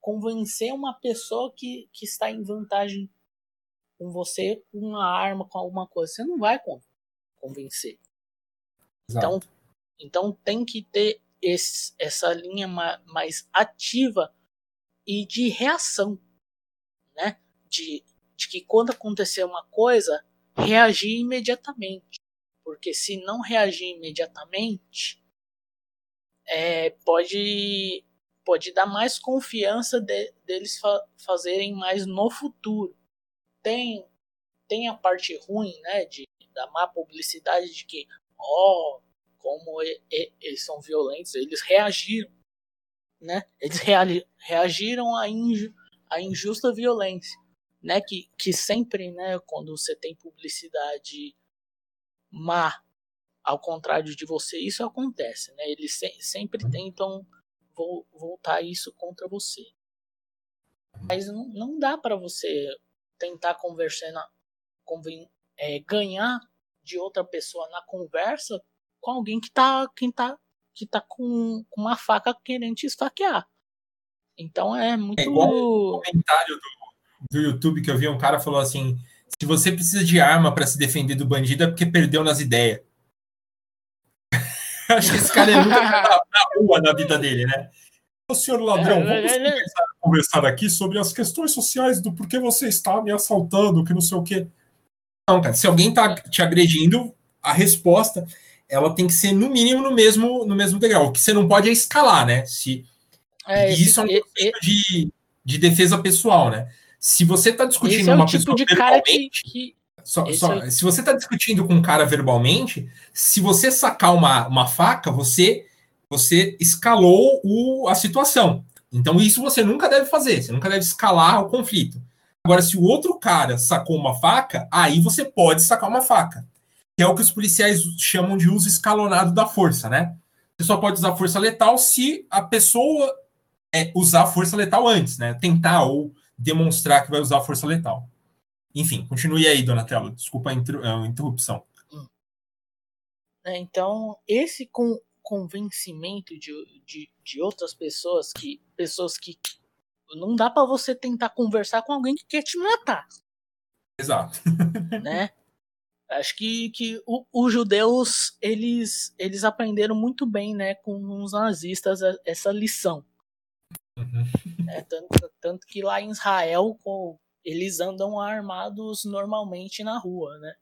convencer uma pessoa que, que está em vantagem com você com uma arma, com alguma coisa? Você não vai convencer. Então, então tem que ter esse, essa linha mais ativa e de reação, né? De, de que quando acontecer uma coisa, reagir imediatamente. Porque se não reagir imediatamente, é, pode, pode dar mais confiança de, deles fa fazerem mais no futuro. Tem, tem a parte ruim, né, de, da má publicidade de que, ó, oh, como e, e, eles são violentos, eles reagiram, né, eles reagiram à, inju, à injusta violência, né, que, que sempre, né, quando você tem publicidade má ao contrário de você, isso acontece, né? Eles se sempre uhum. tentam vo voltar isso contra você. Mas não, não dá para você tentar conversar, na, é, ganhar de outra pessoa na conversa com alguém que tá, quem tá, que tá com, com uma faca querendo te esfaquear. Então é muito. É igual um comentário do, do YouTube que eu vi um cara falou assim: se você precisa de arma para se defender do bandido é porque perdeu nas ideias. Acho que esse cara é nunca na, na rua na vida dele, né? O senhor ladrão, é, vamos é, é, conversar aqui sobre as questões sociais do porquê você está me assaltando, que não sei o quê. Não, cara, se alguém tá te agredindo, a resposta ela tem que ser no mínimo no mesmo no mesmo degrau. O que você não pode é escalar, né? Se é, isso é um conceito de, de defesa pessoal, né? Se você está discutindo é uma tipo pessoa de cara que, que, só, só, é... Se você está discutindo com um cara verbalmente, se você sacar uma, uma faca, você você escalou o, a situação. Então, isso você nunca deve fazer, você nunca deve escalar o conflito. Agora, se o outro cara sacou uma faca, aí você pode sacar uma faca. Que é o que os policiais chamam de uso escalonado da força, né? Você só pode usar força letal se a pessoa é, usar força letal antes, né? Tentar ou demonstrar que vai usar força letal. Enfim, continue aí, Donatello. Desculpa a, a interrupção. É, então, esse com, convencimento de, de, de outras pessoas que pessoas que não dá para você tentar conversar com alguém que quer te matar. Exato. né? Acho que, que os judeus eles, eles aprenderam muito bem né, com os nazistas essa lição. Uhum. É, tanto, tanto que lá em Israel, com, eles andam armados normalmente na rua, né?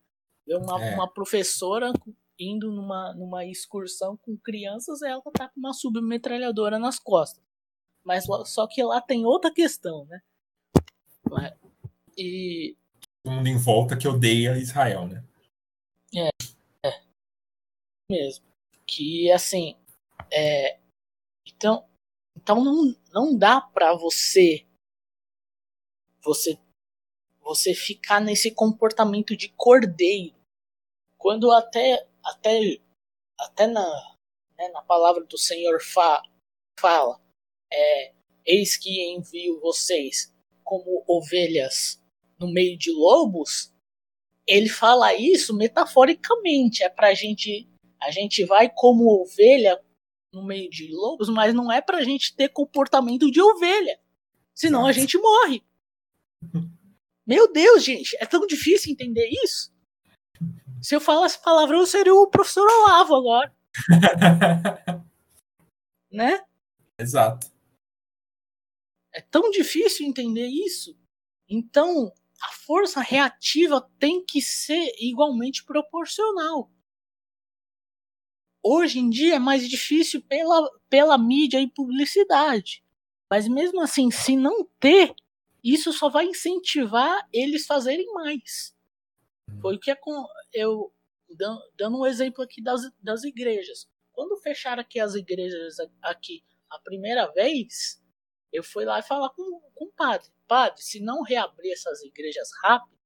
Uma, é. uma professora indo numa, numa excursão com crianças, ela tá com uma submetralhadora nas costas. Mas só que lá tem outra questão, né? E. Todo mundo em volta que odeia Israel, né? É. é mesmo. Que assim. É, então, então não, não dá para você você você ficar nesse comportamento de cordeiro. Quando até até até na né, na palavra do Senhor fa, fala, é, eis que envio vocês como ovelhas no meio de lobos, ele fala isso metaforicamente, é pra gente a gente vai como ovelha no meio de lobos, mas não é pra gente ter comportamento de ovelha. Senão a gente morre. Meu Deus, gente, é tão difícil entender isso. Se eu falasse palavrão, eu seria o professor Olavo agora. né? Exato. É tão difícil entender isso. Então, a força reativa tem que ser igualmente proporcional. Hoje em dia é mais difícil pela, pela mídia e publicidade. Mas mesmo assim, se não ter, isso só vai incentivar eles fazerem mais. Hum. Foi o que eu dando um exemplo aqui das, das igrejas. Quando fecharam aqui as igrejas aqui a primeira vez, eu fui lá e falar com, com o padre. Padre, se não reabrir essas igrejas rápido,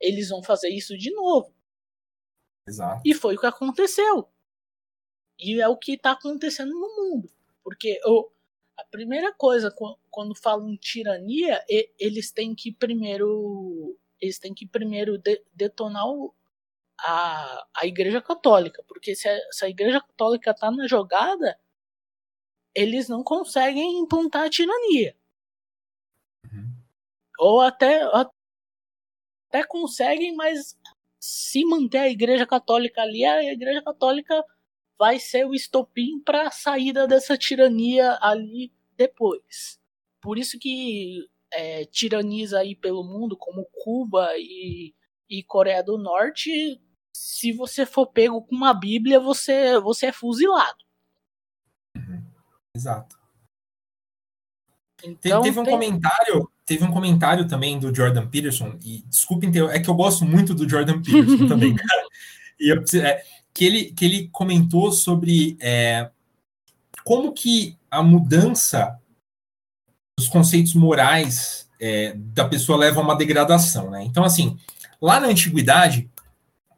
eles vão fazer isso de novo. Exato. E foi o que aconteceu. E é o que está acontecendo no mundo. Porque eu, a primeira coisa, quando falam tirania, eles têm que primeiro. Eles têm que primeiro detonar o, a, a Igreja Católica. Porque se a, se a Igreja Católica está na jogada, eles não conseguem implantar a tirania. Uhum. Ou até, até conseguem, mas se manter a Igreja Católica ali, a Igreja Católica vai ser o estopim para a saída dessa tirania ali depois. Por isso que é, tiranias aí pelo mundo, como Cuba e, e Coreia do Norte, se você for pego com uma Bíblia, você, você é fuzilado. Exato. Então, teve um tem... comentário, teve um comentário também do Jordan Peterson, e desculpem, é que eu gosto muito do Jordan Peterson também, cara. E eu, é, que ele, que ele comentou sobre é, como que a mudança dos conceitos morais é, da pessoa leva a uma degradação. Né? Então, assim, lá na antiguidade,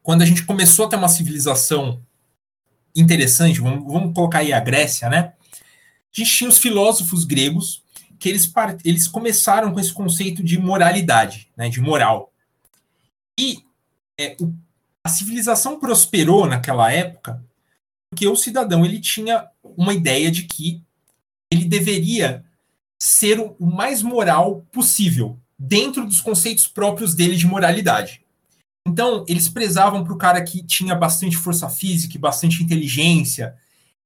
quando a gente começou a ter uma civilização interessante, vamos, vamos colocar aí a Grécia, né? A gente tinha os filósofos gregos que eles, eles começaram com esse conceito de moralidade, né, de moral. E é, o a civilização prosperou naquela época porque o cidadão ele tinha uma ideia de que ele deveria ser o mais moral possível dentro dos conceitos próprios dele de moralidade. Então, eles prezavam para o cara que tinha bastante força física e bastante inteligência.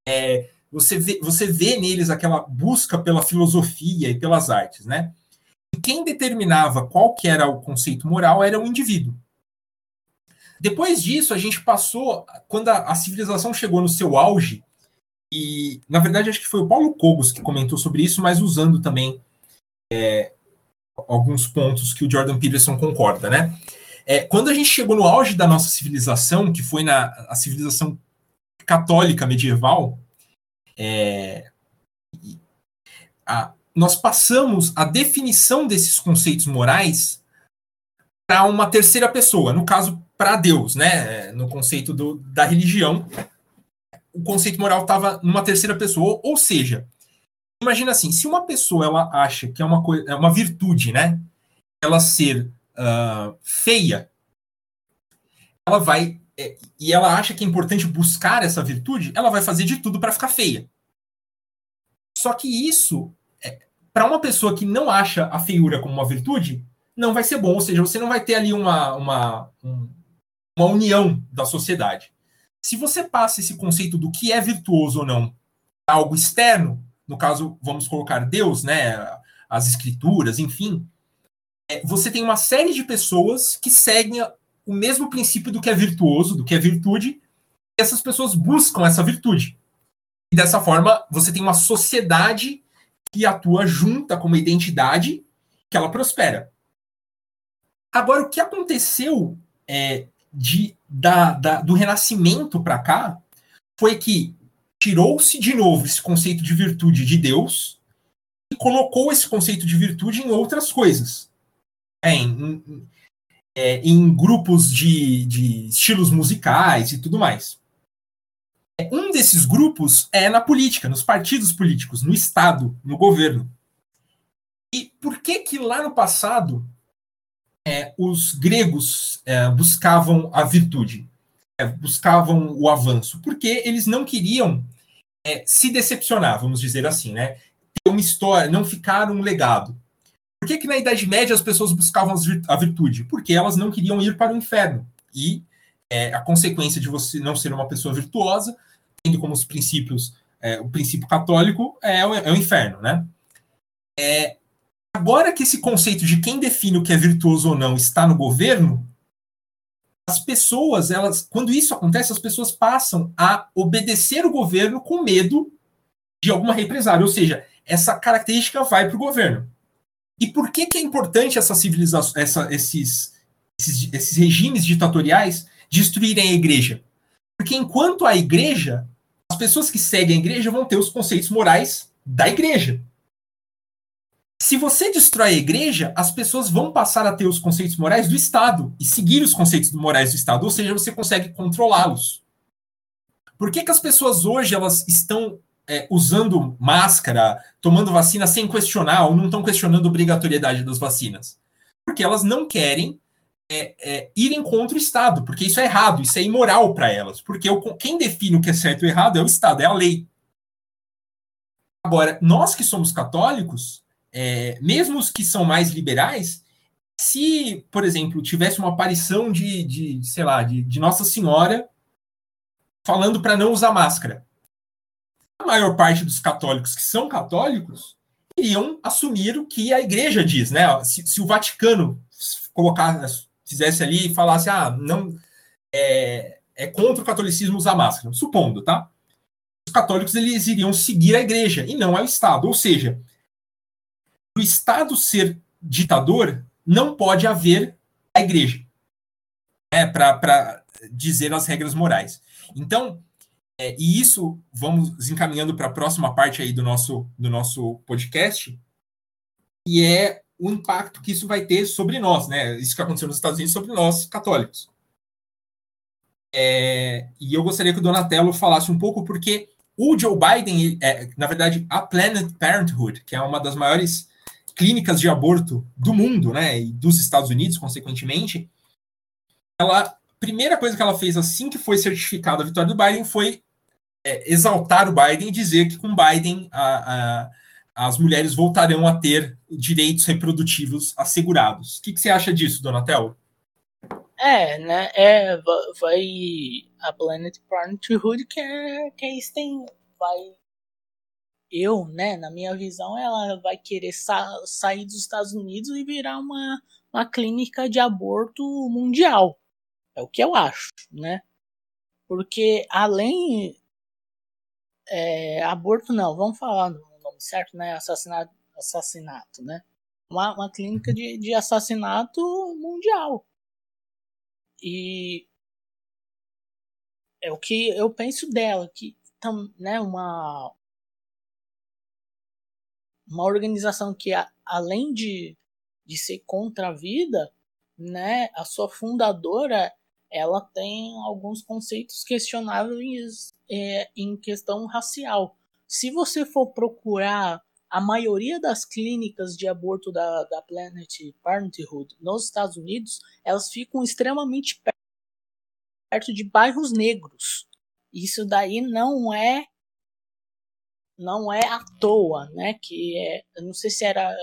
É, você, vê, você vê neles aquela busca pela filosofia e pelas artes, né? E quem determinava qual que era o conceito moral era o indivíduo. Depois disso, a gente passou, quando a, a, civilização chegou no seu auge, e na verdade acho que foi o Paulo Cobos que comentou sobre isso, mas usando também é, alguns pontos que o Jordan Peterson concorda, né? É, quando a gente chegou no auge da nossa civilização, que foi na a civilização católica medieval, é, a, nós passamos a definição desses conceitos morais para uma terceira pessoa, no caso, para Deus, né? No conceito do, da religião, o conceito moral estava numa terceira pessoa, ou seja, imagina assim, se uma pessoa ela acha que é uma é uma virtude, né? Ela ser uh, feia, ela vai é, e ela acha que é importante buscar essa virtude, ela vai fazer de tudo para ficar feia. Só que isso, é, para uma pessoa que não acha a feiura como uma virtude, não vai ser bom. Ou seja, você não vai ter ali uma, uma, um, uma união da sociedade. Se você passa esse conceito do que é virtuoso ou não para algo externo, no caso, vamos colocar Deus, né, as escrituras, enfim, é, você tem uma série de pessoas que seguem o mesmo princípio do que é virtuoso, do que é virtude, e essas pessoas buscam essa virtude. E dessa forma, você tem uma sociedade que atua junta como identidade que ela prospera. Agora, o que aconteceu é, de, da, da, do Renascimento para cá foi que tirou-se de novo esse conceito de virtude de Deus e colocou esse conceito de virtude em outras coisas. É, em, em, é, em grupos de, de estilos musicais e tudo mais. É, um desses grupos é na política, nos partidos políticos, no Estado, no governo. E por que que lá no passado é, os gregos é, buscavam a virtude, é, buscavam o avanço, porque eles não queriam é, se decepcionar, vamos dizer assim, né? Ter uma história, não ficar um legado. Por que, que na Idade Média as pessoas buscavam a virtude? Porque elas não queriam ir para o inferno. E é, a consequência de você não ser uma pessoa virtuosa, tendo como os princípios é, o princípio católico, é o, é o inferno, né? É, Agora que esse conceito de quem define o que é virtuoso ou não está no governo, as pessoas, elas, quando isso acontece, as pessoas passam a obedecer o governo com medo de alguma represália, ou seja, essa característica vai para o governo. E por que, que é importante essa civilização, essa, esses, esses, esses regimes ditatoriais destruírem a igreja? Porque enquanto a igreja, as pessoas que seguem a igreja vão ter os conceitos morais da igreja se você destrói a igreja, as pessoas vão passar a ter os conceitos morais do Estado e seguir os conceitos morais do Estado, ou seja, você consegue controlá-los. Por que, que as pessoas hoje elas estão é, usando máscara, tomando vacina sem questionar, ou não estão questionando a obrigatoriedade das vacinas? Porque elas não querem é, é, contra o Estado, porque isso é errado, isso é imoral para elas. Porque quem define o que é certo ou errado é o Estado, é a lei. Agora, nós que somos católicos, é, mesmo os que são mais liberais, se, por exemplo, tivesse uma aparição de, de sei lá, de, de Nossa Senhora falando para não usar máscara. A maior parte dos católicos que são católicos iriam assumir o que a igreja diz, né? Se, se o Vaticano colocar, fizesse ali e falasse, ah, não é, é contra o catolicismo usar máscara, supondo, tá? Os católicos eles iriam seguir a igreja e não ao Estado, ou seja, o Estado ser ditador não pode haver a igreja, é para dizer as regras morais. Então, é, e isso vamos encaminhando para a próxima parte aí do nosso, do nosso podcast, e é o impacto que isso vai ter sobre nós, né? Isso que aconteceu nos Estados Unidos sobre nós, católicos. É, e eu gostaria que o Donatello falasse um pouco, porque o Joe Biden, é, na verdade, a Planned Parenthood, que é uma das maiores clínicas de aborto do mundo, né, e dos Estados Unidos, consequentemente, ela primeira coisa que ela fez assim que foi certificada a vitória do Biden foi é, exaltar o Biden e dizer que com Biden a, a, as mulheres voltarão a ter direitos reprodutivos assegurados. O que, que você acha disso, Donatel? É, né? É, vai a Planet Parenthood que que tem vai eu, né, na minha visão, ela vai querer sa sair dos Estados Unidos e virar uma, uma clínica de aborto mundial. É o que eu acho, né? Porque além. É, aborto não, vamos falar no nome certo, né? Assassinato, assassinato né? Uma, uma clínica de, de assassinato mundial. E é o que eu penso dela, que né, uma, uma organização que, além de, de ser contra a vida, né, a sua fundadora ela tem alguns conceitos questionáveis é, em questão racial. Se você for procurar a maioria das clínicas de aborto da, da Planet Parenthood nos Estados Unidos, elas ficam extremamente perto de bairros negros. Isso daí não é não é à toa, né? Que é, eu não sei se era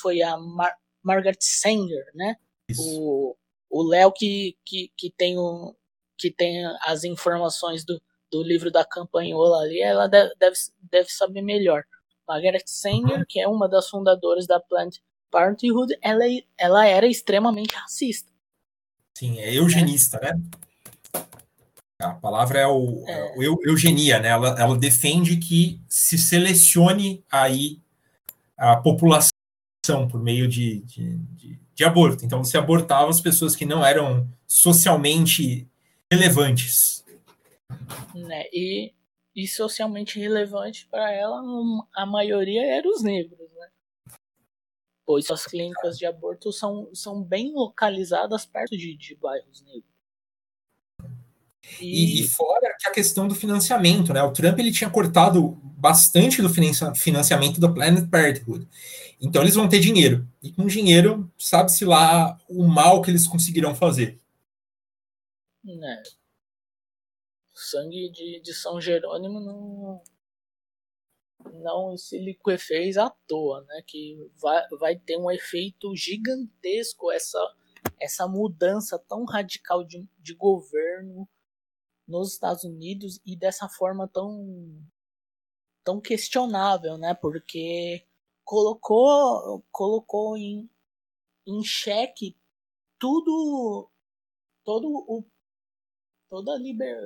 foi a Mar Margaret Sanger, né? Isso. O, o Léo que, que, que, tem o, que tem as informações do, do livro da campanhola ali, ela deve, deve saber melhor. Margaret Sanger, uhum. que é uma das fundadoras da Planned Parenthood, ela, ela era extremamente racista. Sim, é eugenista, né? A palavra é o, é. o eugenia, né? Ela, ela defende que se selecione aí a população por meio de, de, de de aborto. Então você abortava as pessoas que não eram socialmente relevantes. Né? E, e socialmente relevante para ela, a maioria eram os negros, né? Pois as clínicas de aborto são, são bem localizadas perto de, de bairros negros. E... e, fora que a questão do financiamento, né? O Trump ele tinha cortado bastante do financiamento da Planet Parenthood. Então eles vão ter dinheiro. E com dinheiro, sabe-se lá o mal que eles conseguirão fazer. Né. O sangue de, de São Jerônimo não, não se liquefez à toa, né? Que vai, vai ter um efeito gigantesco essa, essa mudança tão radical de, de governo nos Estados Unidos e dessa forma tão tão questionável, né? Porque colocou colocou em, em xeque tudo todo o toda a liber,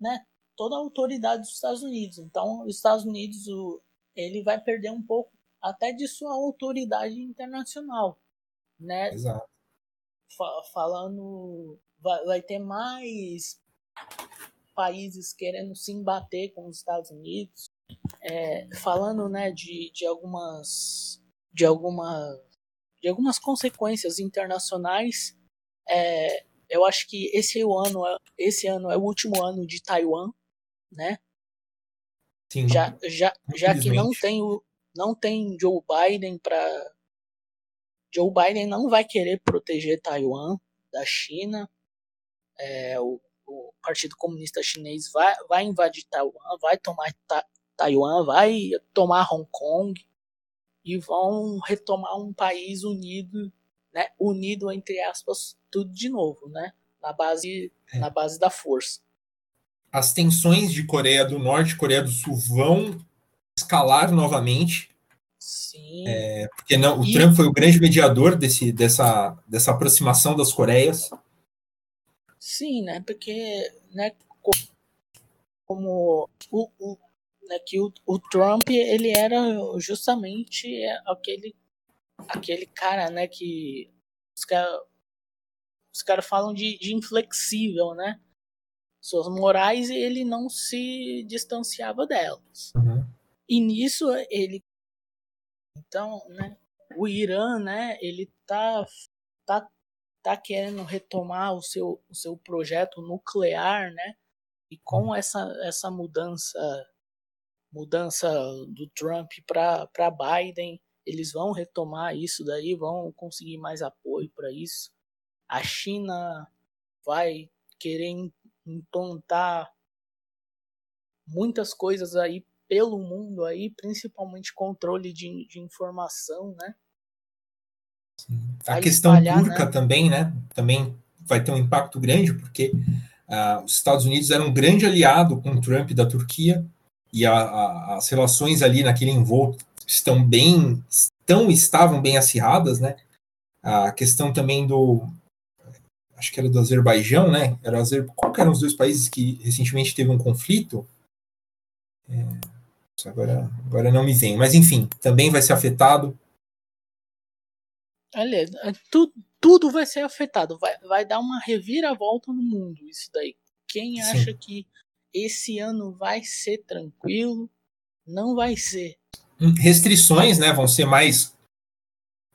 né? Toda a autoridade dos Estados Unidos. Então, os Estados Unidos o, ele vai perder um pouco até de sua autoridade internacional, né? Exato. falando vai, vai ter mais países querendo se embater com os Estados Unidos, é, falando né, de, de algumas de alguma de algumas consequências internacionais. É, eu acho que esse é ano, esse ano é o último ano de Taiwan, né? Sim, já, já, já que não tem o não tem Joe Biden para Joe Biden não vai querer proteger Taiwan da China. É, o, o, Partido Comunista Chinês vai, vai invadir Taiwan, vai tomar ta, Taiwan, vai tomar Hong Kong e vão retomar um país unido, né, unido entre aspas, tudo de novo, né, na base, é. na base da força. As tensões de Coreia do Norte e Coreia do Sul vão escalar novamente. Sim. É, porque não, o e... Trump foi o grande mediador desse, dessa, dessa aproximação das Coreias. Sim, né? Porque, né, como o, o, né, que o, o Trump ele era justamente aquele aquele cara, né, que os caras os cara falam de, de inflexível, né? Suas morais ele não se distanciava delas. Uhum. E nisso ele então, né, o Irã, né, ele tá tá tá querendo retomar o seu o seu projeto nuclear, né? E com uhum. essa essa mudança mudança do Trump para Biden, eles vão retomar isso daí, vão conseguir mais apoio para isso. A China vai querer implantar muitas coisas aí pelo mundo aí, principalmente controle de, de informação, né? A questão espalhar, turca né? também, né? Também vai ter um impacto grande, porque uh, os Estados Unidos eram um grande aliado com o Trump da Turquia, e a, a, as relações ali naquele envolto estão bem, estão estavam bem acirradas, né? A questão também do, acho que era do Azerbaijão, né? Era Azer, qual que eram os dois países que recentemente teve um conflito? É, agora, agora não me vem, mas enfim, também vai ser afetado. Olha, tu, tudo vai ser afetado, vai, vai dar uma reviravolta no mundo, isso daí. Quem acha Sim. que esse ano vai ser tranquilo, não vai ser. Restrições, né, vão ser mais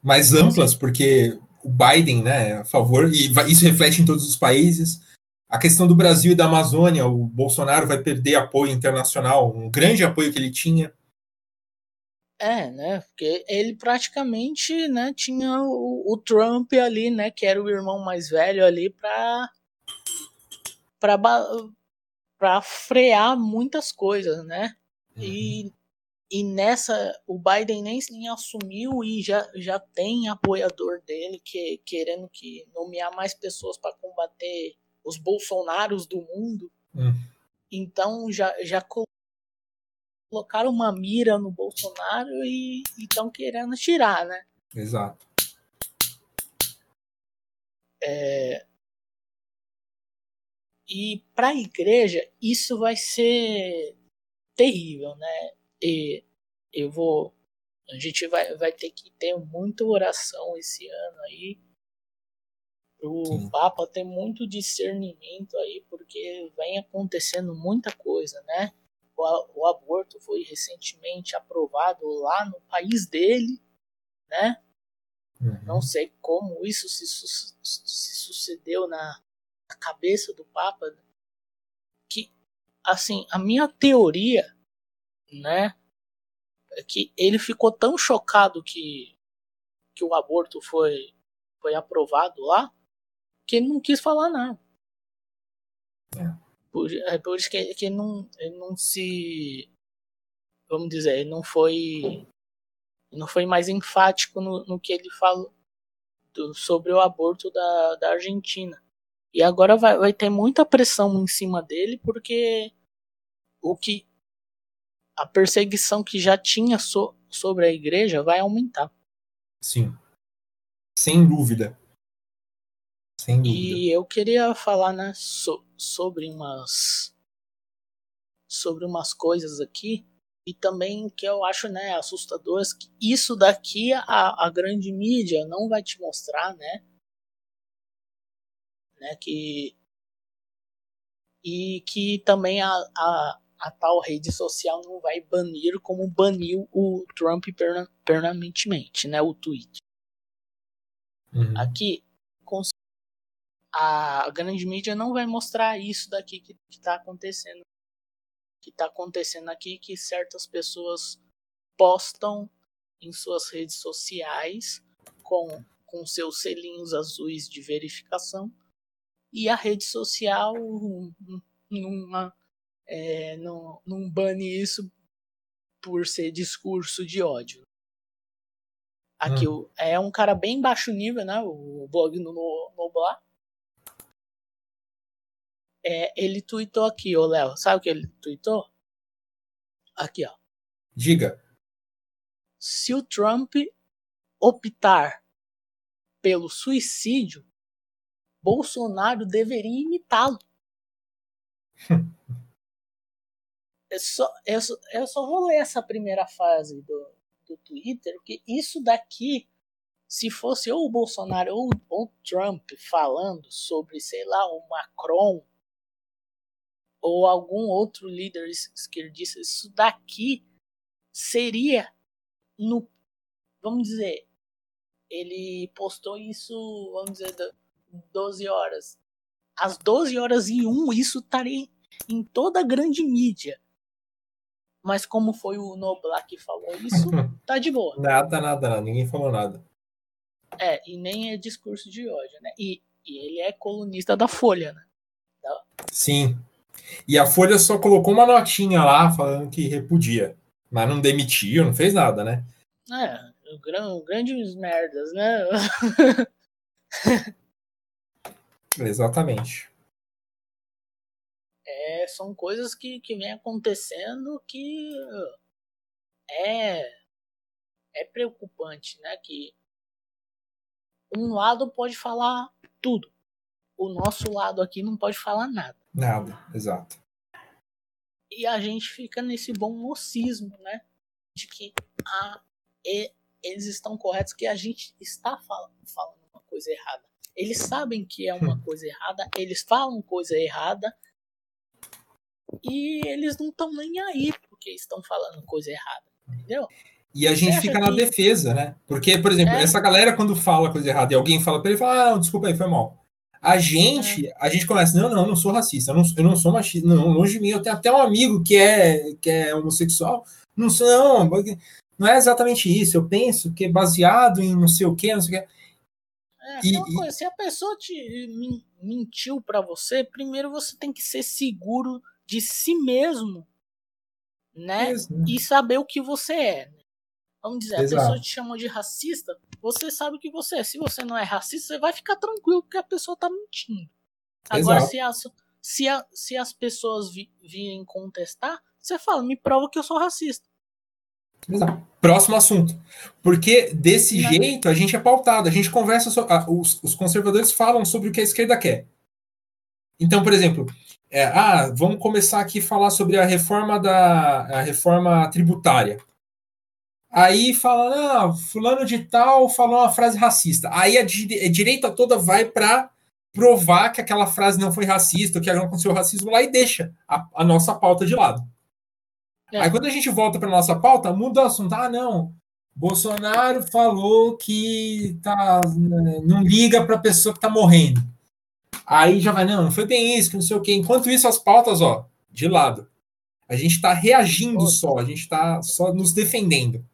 mais amplas, porque o Biden, né, a favor, e isso reflete em todos os países. A questão do Brasil e da Amazônia, o Bolsonaro vai perder apoio internacional, um grande apoio que ele tinha. É, né? Porque ele praticamente, né, tinha o, o Trump ali, né, que era o irmão mais velho ali para para para frear muitas coisas, né? Uhum. E, e nessa o Biden nem, nem assumiu e já, já tem apoiador dele que querendo que nomear mais pessoas para combater os bolsonaros do mundo. Uhum. Então já já colocaram uma mira no Bolsonaro e estão querendo tirar, né? Exato. É, e para a igreja isso vai ser terrível, né? E eu vou a gente vai, vai ter que ter muita oração esse ano aí o Papa ter muito discernimento aí, porque vem acontecendo muita coisa, né? O, o aborto foi recentemente aprovado lá no país dele, né? Uhum. Não sei como isso se, se sucedeu na, a cabeça do Papa que assim a minha teoria né é que ele ficou tão chocado que que o aborto foi foi aprovado lá que ele não quis falar nada é. por, é por isso que, que ele não ele não se vamos dizer ele não foi não foi mais enfático no, no que ele falou do, sobre o aborto da, da Argentina e agora vai, vai ter muita pressão em cima dele, porque o que a perseguição que já tinha so, sobre a igreja vai aumentar. Sim. Sem dúvida. Sem dúvida. E eu queria falar, né, so, sobre umas sobre umas coisas aqui e também que eu acho, né, assustadoras que isso daqui a, a grande mídia não vai te mostrar, né? Né, que e que também a, a, a tal rede social não vai banir como baniu o Trump permanentemente, né? O tweet. Uhum. Aqui, a grande mídia não vai mostrar isso daqui que está acontecendo. Que está acontecendo aqui, que certas pessoas postam em suas redes sociais com, com seus selinhos azuis de verificação e a rede social numa, é, não, não bane isso por ser discurso de ódio. Aqui hum. é um cara bem baixo nível, né? O blog no Noblar. É, ele tweetou aqui, ô Léo. Sabe o que ele tweetou? Aqui, ó. Diga. Se o Trump optar pelo suicídio, Bolsonaro deveria imitá-lo. eu, só, eu, só, eu só vou ler essa primeira fase do, do Twitter, porque isso daqui, se fosse ou o Bolsonaro ou o Trump falando sobre, sei lá, o Macron ou algum outro líder esquerdista, isso daqui seria no. Vamos dizer, ele postou isso, vamos dizer, 12 horas. Às 12 horas e 1, isso estaria em toda a grande mídia. Mas como foi o Noblar que falou isso, tá de boa. Nada, nada, nada. Ninguém falou nada. É, e nem é discurso de ódio, né? E, e ele é colunista da Folha, né? Da... Sim. E a Folha só colocou uma notinha lá falando que repudia. Mas não demitiu, não fez nada, né? É, grandes merdas, né? Exatamente. É, são coisas que, que vem acontecendo que é, é preocupante, né? Que um lado pode falar tudo. O nosso lado aqui não pode falar nada. Nada, exato. E a gente fica nesse bom mocismo, né? De que a, e, eles estão corretos, que a gente está falando, falando uma coisa errada. Eles sabem que é uma coisa errada, eles falam coisa errada e eles não estão nem aí porque estão falando coisa errada, entendeu? E a gente fica na que... defesa, né? Porque, por exemplo, é. essa galera quando fala coisa errada e alguém fala para ele, fala, ah, desculpa aí, foi mal. A gente, é. a gente começa, não, não, eu não sou racista, eu não, eu não sou machista, não, longe de mim, eu tenho até um amigo que é, que é homossexual, não sou, não, não é exatamente isso, eu penso que é baseado em não sei o que, não sei o que. É, e, coisa, se a pessoa te mentiu para você, primeiro você tem que ser seguro de si mesmo, né? E saber o que você é. Vamos dizer, Exato. a pessoa te chamou de racista, você sabe o que você é. Se você não é racista, você vai ficar tranquilo porque a pessoa tá mentindo. Agora, se as, se, a, se as pessoas vi, virem contestar, você fala, me prova que eu sou racista. Exato. Próximo assunto. Porque desse Não. jeito a gente é pautado, a gente conversa, so, os, os, conservadores falam sobre o que a esquerda quer. Então, por exemplo, é, ah, vamos começar aqui a falar sobre a reforma da a reforma tributária. Aí fala, não, fulano de tal falou uma frase racista. Aí a, di a direita toda vai para provar que aquela frase não foi racista, que não aconteceu racismo lá e deixa a, a nossa pauta de lado. É. Aí quando a gente volta para nossa pauta, muda o assunto. Ah, não. Bolsonaro falou que tá, não liga para a pessoa que está morrendo. Aí já vai, não, não foi bem isso, que não sei o quê. Enquanto isso, as pautas, ó, de lado. A gente está reagindo só, a gente está só nos defendendo.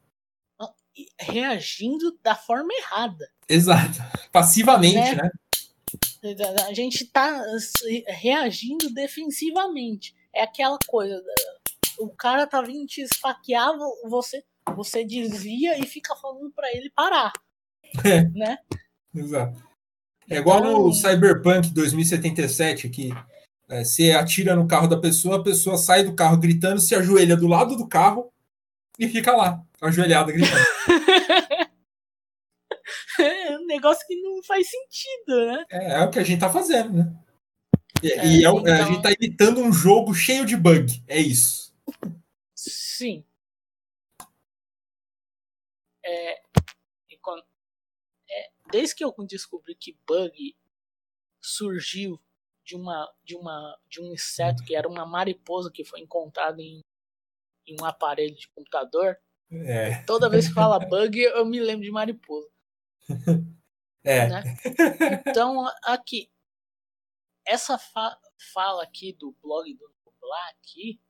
Reagindo da forma errada. Exato. Passivamente, né? né? A gente está reagindo defensivamente. É aquela coisa o cara tá vindo te esfaquear, você, você desvia e fica falando para ele parar. É. Né? Exato. É igual então... no Cyberpunk 2077, que é, você atira no carro da pessoa, a pessoa sai do carro gritando, se ajoelha do lado do carro e fica lá, ajoelhada, gritando. é um negócio que não faz sentido, né? É, é o que a gente tá fazendo, né? E, é, e é, então... a gente tá imitando um jogo cheio de bug. É isso. Sim. É, é, desde que eu descobri que bug surgiu de uma de uma de um inseto que era uma mariposa que foi encontrada em, em um aparelho de computador. É. Toda vez que fala bug, eu me lembro de mariposa. É. Né? Então, aqui, essa fa fala aqui do blog do Nublar aqui,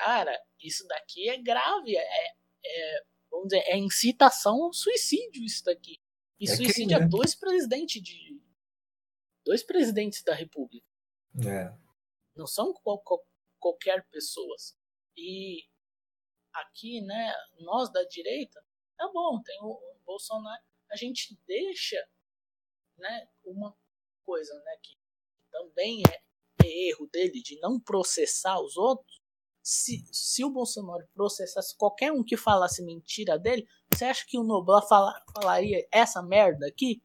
cara, isso daqui é grave, é, é, vamos dizer, é incitação ao suicídio isso daqui. E É suicídio crime, a né? dois presidentes de dois presidentes da República. É. Não são qual- qual- qualquer pessoas. E aqui, né, nós da direita, tá bom, tem o Bolsonaro, a gente deixa, né, uma coisa, né, que também é, é erro dele de não processar os outros. Se, se o Bolsonaro processasse qualquer um que falasse mentira dele, você acha que o Noblar fala, falaria essa merda aqui?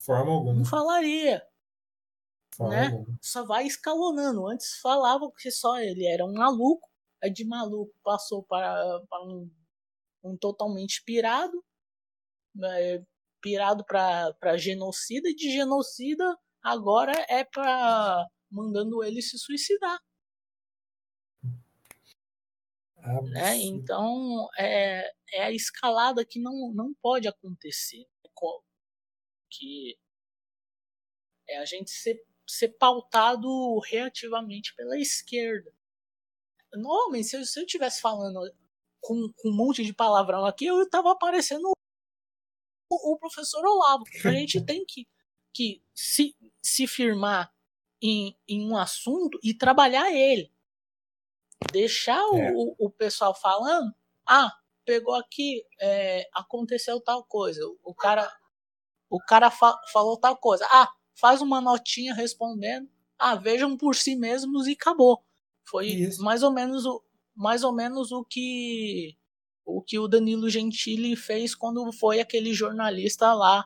Forma alguma. Não falaria. Forma né? alguma. só vai escalonando. Antes falavam que só ele era um maluco, aí de maluco passou para, para um, um totalmente pirado, né, pirado para genocida, e de genocida agora é para mandando ele se suicidar. Né? Então é, é a escalada que não, não pode acontecer. Co- Que é a gente ser, ser pautado reativamente pela esquerda. Normalmente, se eu, se eu tivesse falando com, com um monte de palavrão aqui, eu tava aparecendo o, o professor Olavo. A gente tem que, que se, se firmar em, em um assunto e trabalhar ele. Deixar o, É. o, o pessoal falando, ah, pegou aqui, é, aconteceu tal coisa. O cara, o cara fa- falou tal coisa. Ah, faz uma notinha respondendo. Ah, vejam por si mesmos e acabou. Foi Isso. mais ou menos o mais ou menos o que o que o Danilo Gentili fez quando foi aquele jornalista lá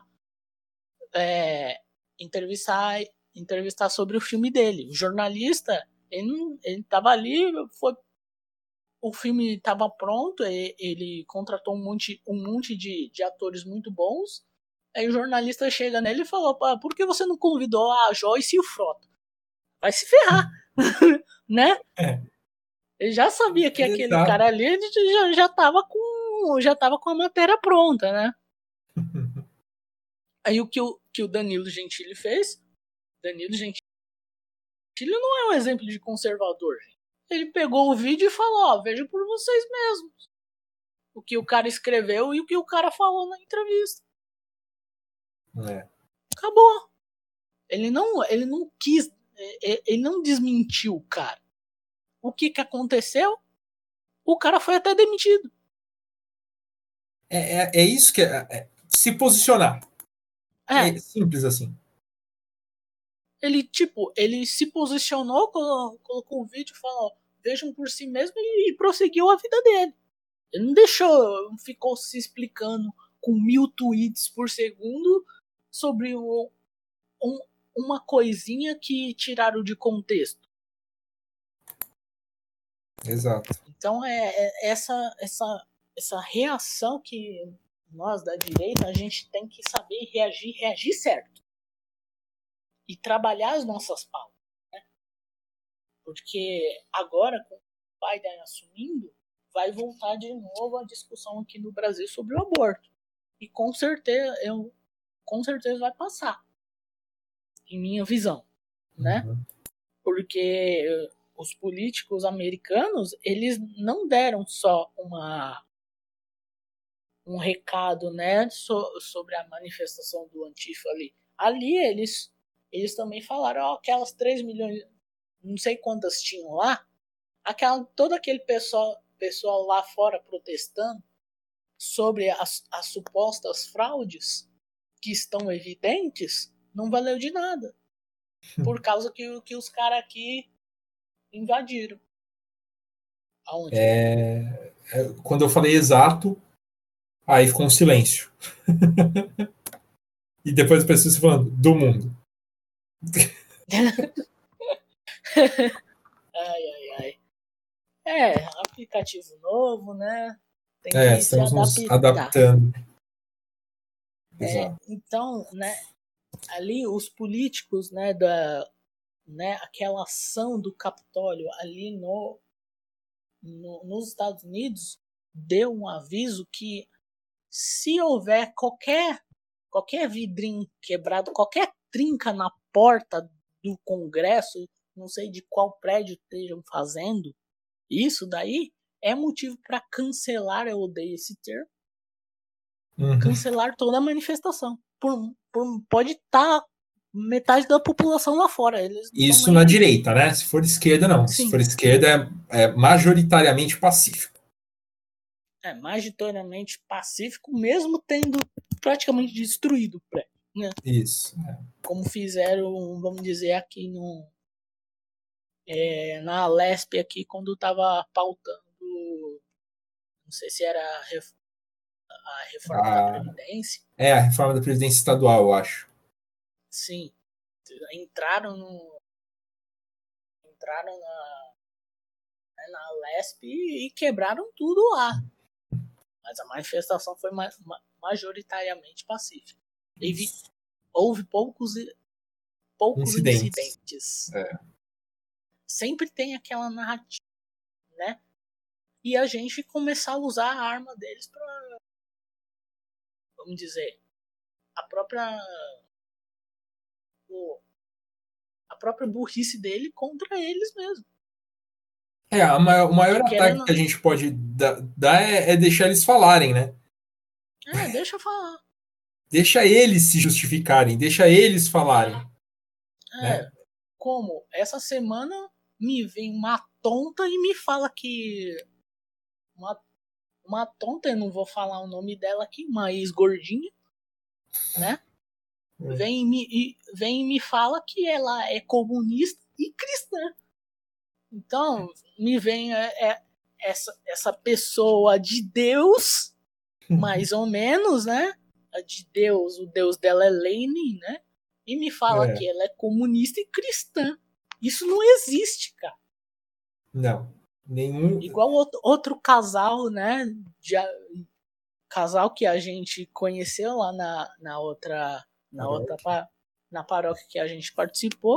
é, entrevistar entrevistar sobre o filme dele. O jornalista ele, não- ele tava ali, foi o filme estava pronto, ele contratou um monte, um monte de, de atores muito bons. Aí o jornalista chega nele e falou: "Pá, por que você não convidou a Joyce e o Frota? Vai se ferrar, né? É. Ele já sabia que aquele Exato. cara ali ele já, já tava com já tava com a matéria pronta, né? Aí o que o, que o Danilo Gentili fez? Danilo Gentili não é um exemplo de conservador. gente. Ele pegou o vídeo e falou: ó, veja por vocês mesmos. O que o cara escreveu e o que o cara falou na entrevista. É. Acabou. Ele não, ele não quis, é, é, ele não desmentiu o cara. O que que aconteceu? O cara foi até demitido. É, é, é isso que é, é se posicionar. É, É simples assim. Ele tipo, ele se posicionou, colo- colocou o vídeo, falou, vejam por si mesmo e, prosseguiu a vida dele. Ele não deixou, ficou se explicando com mil tweets por segundo sobre o- um- uma coisinha que tiraram de contexto. Exato. Então é, é essa, essa, essa reação que nós da direita a gente tem que saber reagir, reagir certo. E trabalhar as nossas pautas. Né? Porque agora, com o Biden assumindo, vai voltar de novo a discussão aqui no Brasil sobre o aborto. E com certeza, eu, com certeza vai passar. Em minha visão. Né? Uhum. porque os políticos americanos eles não deram só uma um recado né so- sobre a manifestação do Antifa ali ali eles eles também falaram ó, aquelas 3 milhões não sei quantas tinham lá aquela todo aquele pessoal pessoal lá fora protestando sobre as, as supostas fraudes que estão evidentes não valeu de nada por causa que, que os caras aqui invadiram. Aonde? É, é, quando eu falei exato, aí ficou um silêncio. e depois as pessoas falando do mundo. Ai, ai, ai. É, aplicativo novo, né? Tem que É, estamos nos adaptando. É, então, né? ali os políticos, né, da, né, aquela ação do Capitólio ali no, no, nos Estados Unidos deu um aviso que se houver qualquer qualquer vidrinho quebrado, qualquer trinca na porta do Congresso, não sei de qual prédio estejam fazendo, isso daí é motivo para cancelar, eu odeio esse termo, uhum. cancelar toda a manifestação. Por, por, pode estar tá metade da população lá fora. Isso na direita, né? Se for esquerda, não. Sim. Se for esquerda, é, é, majoritariamente pacífico. É, majoritariamente pacífico, mesmo tendo praticamente destruído o prédio. Né? Isso. É. Como fizeram, vamos dizer, aqui no. É, na Lesp aqui, quando estava pautando. Não sei se era a, reforma da ah. Previdência. É, a reforma da Previdência Estadual, eu acho. Sim. Entraram no. Entraram na. Né, na Lesp e quebraram tudo lá. Mas a manifestação foi ma majoritariamente pacífica. Teve, houve poucos, poucos incidentes. incidentes. É. Sempre tem aquela narrativa, né? E a gente começar a usar a arma deles para, vamos dizer, a própria o, a própria burrice dele contra eles mesmo. É, maior, o maior ataque que a gente pode dar é, é, deixar eles falarem, né? É, deixa falar. Deixa eles se justificarem, deixa eles falarem. É, né? como essa semana me vem uma tonta e me fala que uma, uma tonta, eu não vou falar o nome dela aqui, uma ex-gordinha, né? É. Vem e me, vem e me fala que ela é comunista e cristã. Então, me vem é, é, essa, essa pessoa de Deus, mais ou menos, né? De Deus, o Deus dela é Lenin, né? E me fala é. que ela é comunista e cristã. Isso não existe, cara. Não. Nenhum. Igual outro, outro casal, né? De, casal que a gente conheceu lá na, na outra na outra na paróquia que a gente participou,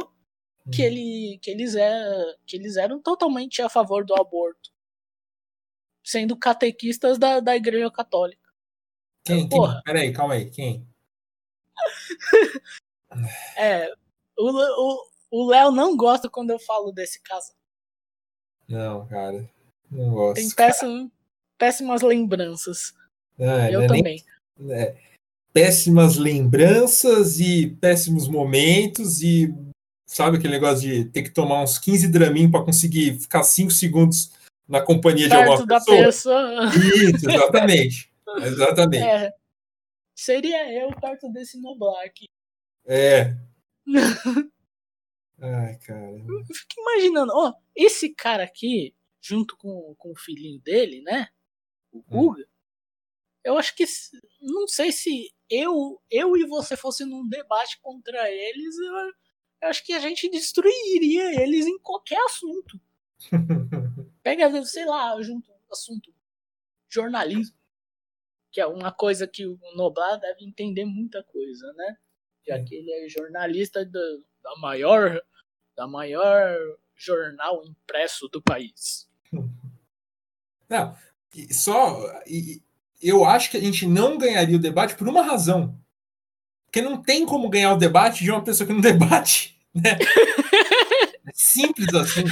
que, hum. ele, que, eles é, que eles eram totalmente a favor do aborto, sendo catequistas da, da Igreja Católica. Quem? Porra. quem? Peraí, calma aí, quem? é, o o Léo não gosta quando eu falo desse caso. Não, cara, não gosto. Tem péssimo, péssimas lembranças. Ah, eu também. Nem, é, péssimas lembranças e péssimos momentos e sabe aquele negócio de ter que tomar uns 15 dramin para conseguir ficar 5 segundos na companhia Perto de alguma pessoa. pessoa. Isso, exatamente. exatamente. É. Seria eu perto desse Noblar É. Ai, cara. Eu fico imaginando, ó, esse cara aqui, junto com, com o filhinho dele, né? O hum. Guga, hum. eu acho que. Não sei se eu, eu e você fosse num debate contra eles, eu, eu acho que a gente destruiria eles em qualquer assunto. Pega, sei lá, junto assunto jornalismo, que é uma coisa que o Noblar deve entender muita coisa, né? Já que ele é jornalista da, da maior da maior jornal impresso do país. Não, só eu acho que a gente não ganharia o debate por uma razão. Porque não tem como ganhar o debate de uma pessoa que não debate. Né? é simples assim.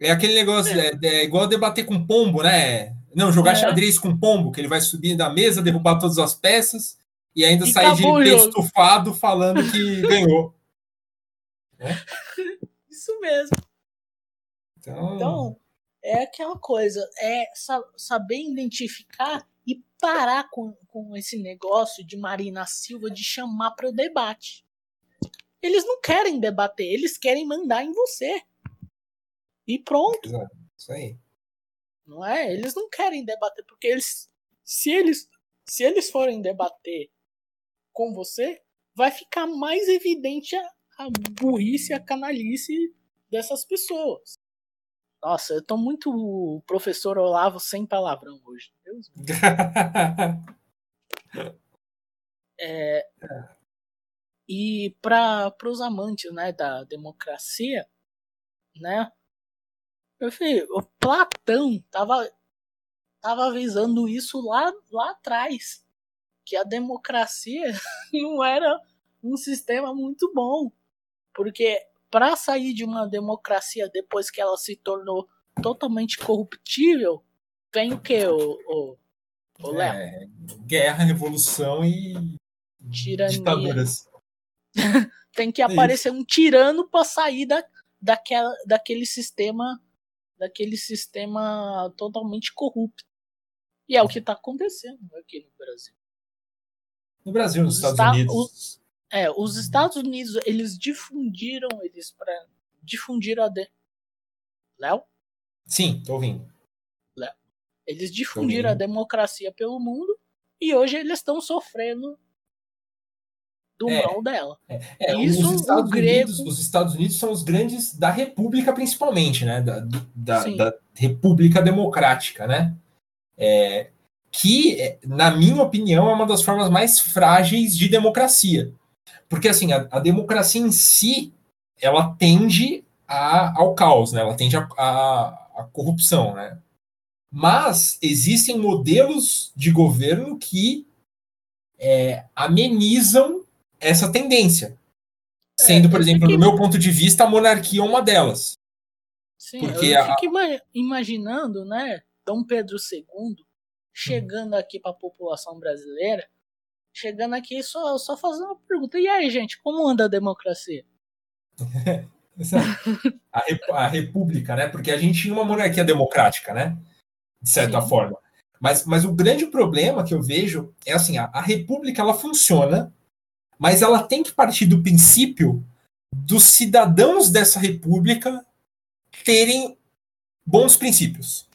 É aquele negócio, é, é igual debater com pombo, né? Não, jogar é. xadrez com pombo, que ele vai subir da mesa, derrubar todas as peças e ainda e sair de peito estufado falando que ganhou. É? Isso mesmo. Então... então, é aquela coisa, é saber identificar e parar com, com esse negócio de Marina Silva de chamar para o debate. Eles não querem debater, eles querem mandar em você. E pronto. Isso aí. Não é? Eles não querem debater porque eles se eles se eles forem debater com você, vai ficar mais evidente a, a burrice, a canalice dessas pessoas. Nossa, eu tô muito professor Olavo sem palavrão hoje. Deus é, E para os amantes né, da democracia, né? Meu filho, o Platão tava, tava avisando isso lá, lá atrás. Que a democracia não era um sistema muito bom. Porque para sair de uma democracia depois que ela se tornou totalmente corruptível, vem o que, o, o, Léo? É, guerra, revolução e Tirania. ditaduras. Tem que aparecer Isso. um tirano para sair da, daquela, daquele sistema daquele sistema totalmente corrupto. E é o que está acontecendo aqui no Brasil. No Brasil, nos Estados Unidos. Os, é, os Estados Unidos, eles difundiram eles para difundiram a de... Léo? Sim, tô ouvindo. Léo. Eles difundiram a democracia pelo mundo e hoje eles estão sofrendo do é, mal dela. É, é, Isso, os Estados, grego... Unidos, os Estados Unidos são os grandes da República, principalmente, né? Da, da, da República Democrática, né? É, que, na minha opinião, é uma das formas mais frágeis de democracia. Porque, assim, a, a democracia em si, ela tende a, ao caos, né? Ela tende à corrupção, né? Mas existem modelos de governo que é, amenizam essa tendência. É, Sendo, por exemplo, no meu ponto de vista, a monarquia é uma delas. Sim, Porque eu a... fico imaginando, né, Dom Pedro II chegando aqui para a população brasileira, chegando aqui só, só fazendo uma pergunta. E aí, gente, como anda a democracia? a, a, república, né? Porque a gente tinha uma monarquia democrática, né? De certa Sim. forma. Mas, mas o grande problema que eu vejo é assim, a, a república ela funciona mas ela tem que partir do princípio dos cidadãos dessa república terem bons princípios.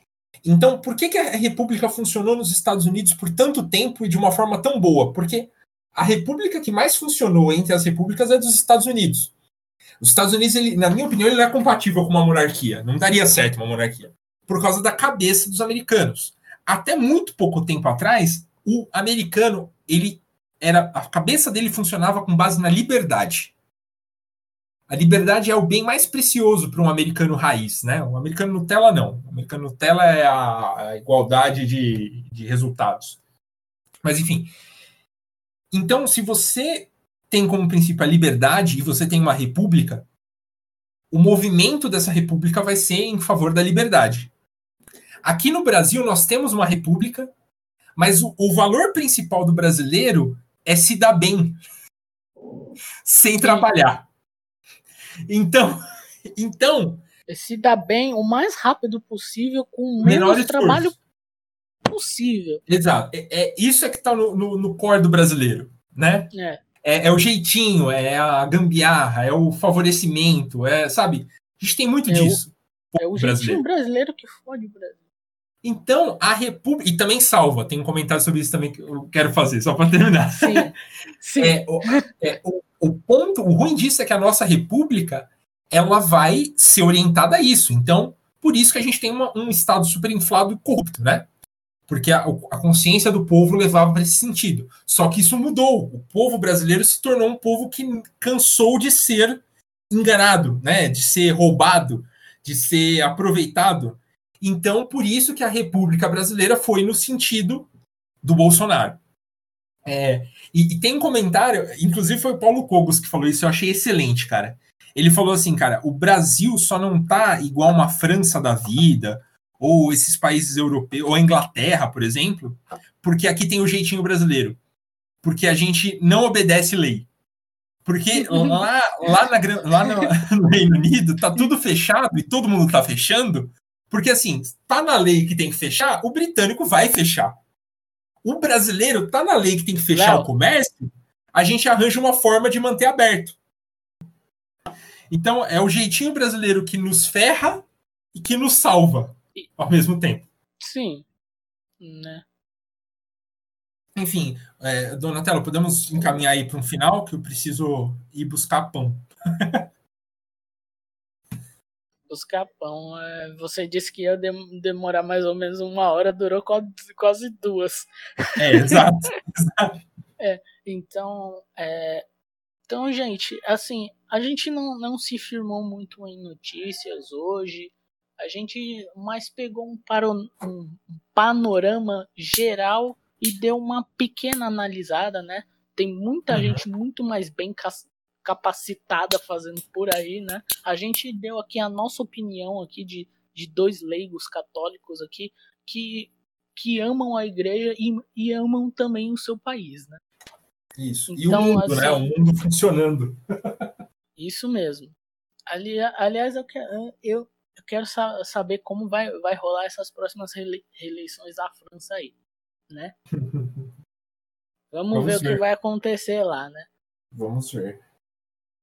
Então, por que, que a república funcionou nos Estados Unidos por tanto tempo e de uma forma tão boa? Porque a república que mais funcionou entre as repúblicas é dos Estados Unidos. Os Estados Unidos, ele, na minha opinião, ele não é compatível com uma monarquia. Não daria certo uma monarquia. Por causa da cabeça dos americanos. Até muito pouco tempo atrás, o americano ele era a cabeça dele funcionava com base na liberdade. A liberdade é o bem mais precioso para um americano raiz, né? O americano Nutella não. O americano Nutella é a, a igualdade de, de resultados. Mas enfim. Então, se você tem como princípio a liberdade e você tem uma república, o movimento dessa república vai ser em favor da liberdade. Aqui no Brasil, nós temos uma república, mas o, o valor principal do brasileiro é se dar bem sem trabalhar. Então, então é se dar bem o mais rápido possível com o menor trabalho possível. Exato. É, é isso é que está no, no, no, core do brasileiro, né? É. é. É, o jeitinho, é a gambiarra, é o favorecimento, é, sabe? A gente tem muito é disso. O, é o jeitinho brasileiro que fode o Brasil. Então, a República. E também salva, tem um comentário sobre isso também que eu quero fazer, só para terminar. Sim. Sim. É, o, é, o, o, ponto, o ruim disso é que a nossa República ela vai ser orientada a isso. Então, por isso que a gente tem uma, um Estado super inflado e corrupto, né? Porque a, a consciência do povo levava para esse sentido. Só que isso mudou. O povo brasileiro se tornou um povo que cansou de ser enganado, né? De ser roubado, de ser aproveitado. Então, por isso que a República Brasileira foi no sentido do Bolsonaro. É, e, e, tem um comentário, inclusive foi o Paulo Cogos que falou isso, eu achei excelente, cara. Ele falou assim, cara, o Brasil só não tá igual uma França da vida, ou esses países europeus, ou a Inglaterra, por exemplo, porque aqui tem o jeitinho brasileiro. Porque a gente não obedece lei. Porque lá, lá, na, lá no, no Reino Unido tá tudo fechado e todo mundo tá fechando, porque, assim, tá na lei que tem que fechar, o britânico vai fechar. O brasileiro tá na lei que tem que fechar Léo. o comércio, a gente arranja uma forma de manter aberto. Então, é o jeitinho brasileiro que nos ferra e que nos salva ao mesmo tempo. Sim. Né? Enfim, é, Donatello, podemos encaminhar aí para um final, que eu preciso ir buscar pão. buscar pão. É, você disse que ia demorar mais ou menos uma hora, durou quase duas. É, exato. exato. É, então, é, Então, gente, assim, a gente não, não se firmou muito em notícias hoje. A gente mais pegou um, paro, um panorama geral e deu uma pequena analisada, né? Tem muita uhum. gente muito mais bem capacitada fazendo por aí, né? A gente deu aqui a nossa opinião aqui de, de dois leigos católicos aqui que, que amam a igreja e, e amam também o seu país, né? Isso. Então, e o então, mundo, assim, né? O mundo funcionando. isso mesmo. Ali, aliás, eu quero, eu, eu quero saber como vai, vai rolar essas próximas reeleições da França aí, né? Vamos, Vamos ver, ver, o que vai acontecer lá, né? Vamos ver.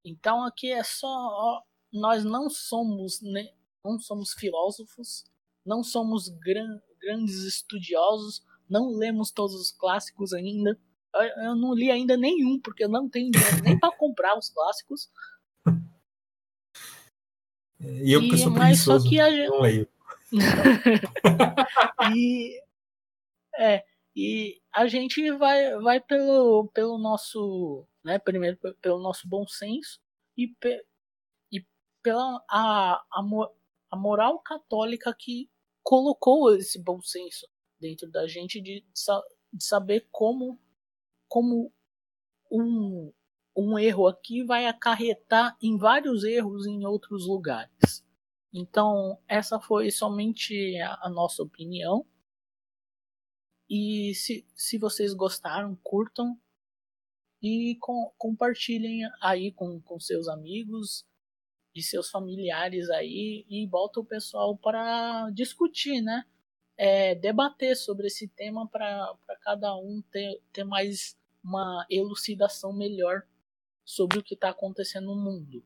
Então aqui é só ó, nós não somos né, não somos filósofos, não somos gran, grandes estudiosos, não lemos todos os clássicos ainda. Eu, eu não li ainda nenhum porque eu não tenho nem para comprar os clássicos. E eu que sou preguiçoso, só que a gente... não leio. e é, e a gente vai vai pelo pelo nosso né? Primeiro pelo nosso bom senso e, pe, e pela a, a, a moral católica que colocou esse bom senso dentro da gente de, de saber como como um, um erro aqui vai acarretar em vários erros em outros lugares. Então, essa foi somente a, a nossa opinião. E se, se vocês gostaram, curtam, e com, compartilhem aí com, com seus amigos e seus familiares aí e bota o pessoal para discutir, né? É, debater sobre esse tema para cada um ter, ter mais uma elucidação melhor sobre o que está acontecendo no mundo.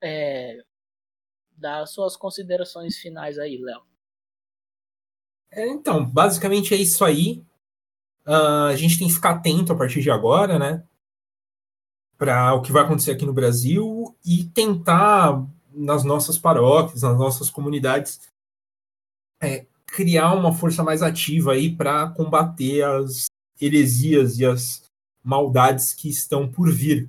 É, dá suas considerações finais aí, Léo. É, então, basicamente é isso aí. Uh, a gente tem que ficar atento a partir de agora, né? Para o que vai acontecer aqui no Brasil e tentar, nas nossas paróquias, nas nossas comunidades, é, criar uma força mais ativa aí para combater as heresias e as maldades que estão por vir.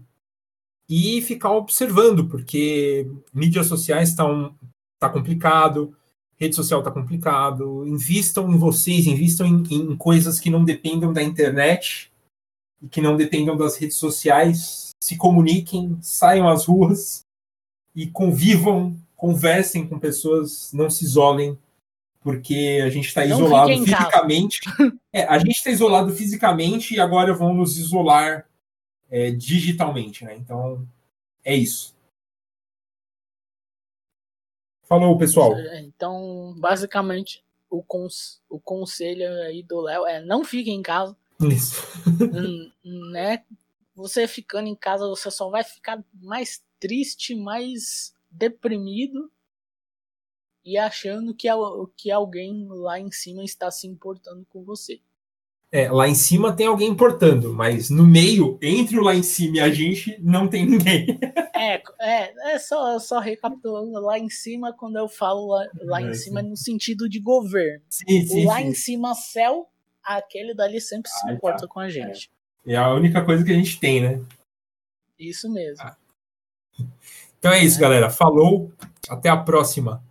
E ficar observando, porque mídias sociais estão tá complicado, rede social está complicado. Invistam em vocês, invistam em, em, coisas que não dependam da internet e que não dependam das redes sociais. Se comuniquem, saiam às ruas e convivam, conversem com pessoas, não se isolem, porque a gente está isolado fisicamente. É, a gente está isolado fisicamente e agora vão nos isolar é, digitalmente, né? Então é isso. Falou, pessoal. Então, basicamente, o, cons o conselho aí do Léo é não fique em casa. Isso. né? Você ficando em casa, você só vai ficar mais triste, mais deprimido e achando que, que alguém lá em cima está se importando com você. É, lá em cima tem alguém importando, mas no meio, entre o lá em cima e a gente, não tem ninguém. É, é, é só, só recapitulando, lá em cima, quando eu falo lá, lá em cima, é no sentido de governo. Sim, sim, lá sim. em cima, céu, aquele dali sempre se importa tá. com a gente. É. é. a única coisa que a gente tem, né? Isso mesmo. Ah. Então é isso, é. galera. Falou. Até a próxima.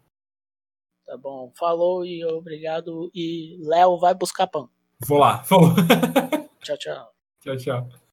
Tá bom. Falou e obrigado. E Léo vai buscar pão. Vou lá. Falou. Tchau, tchau. Tchau, tchau.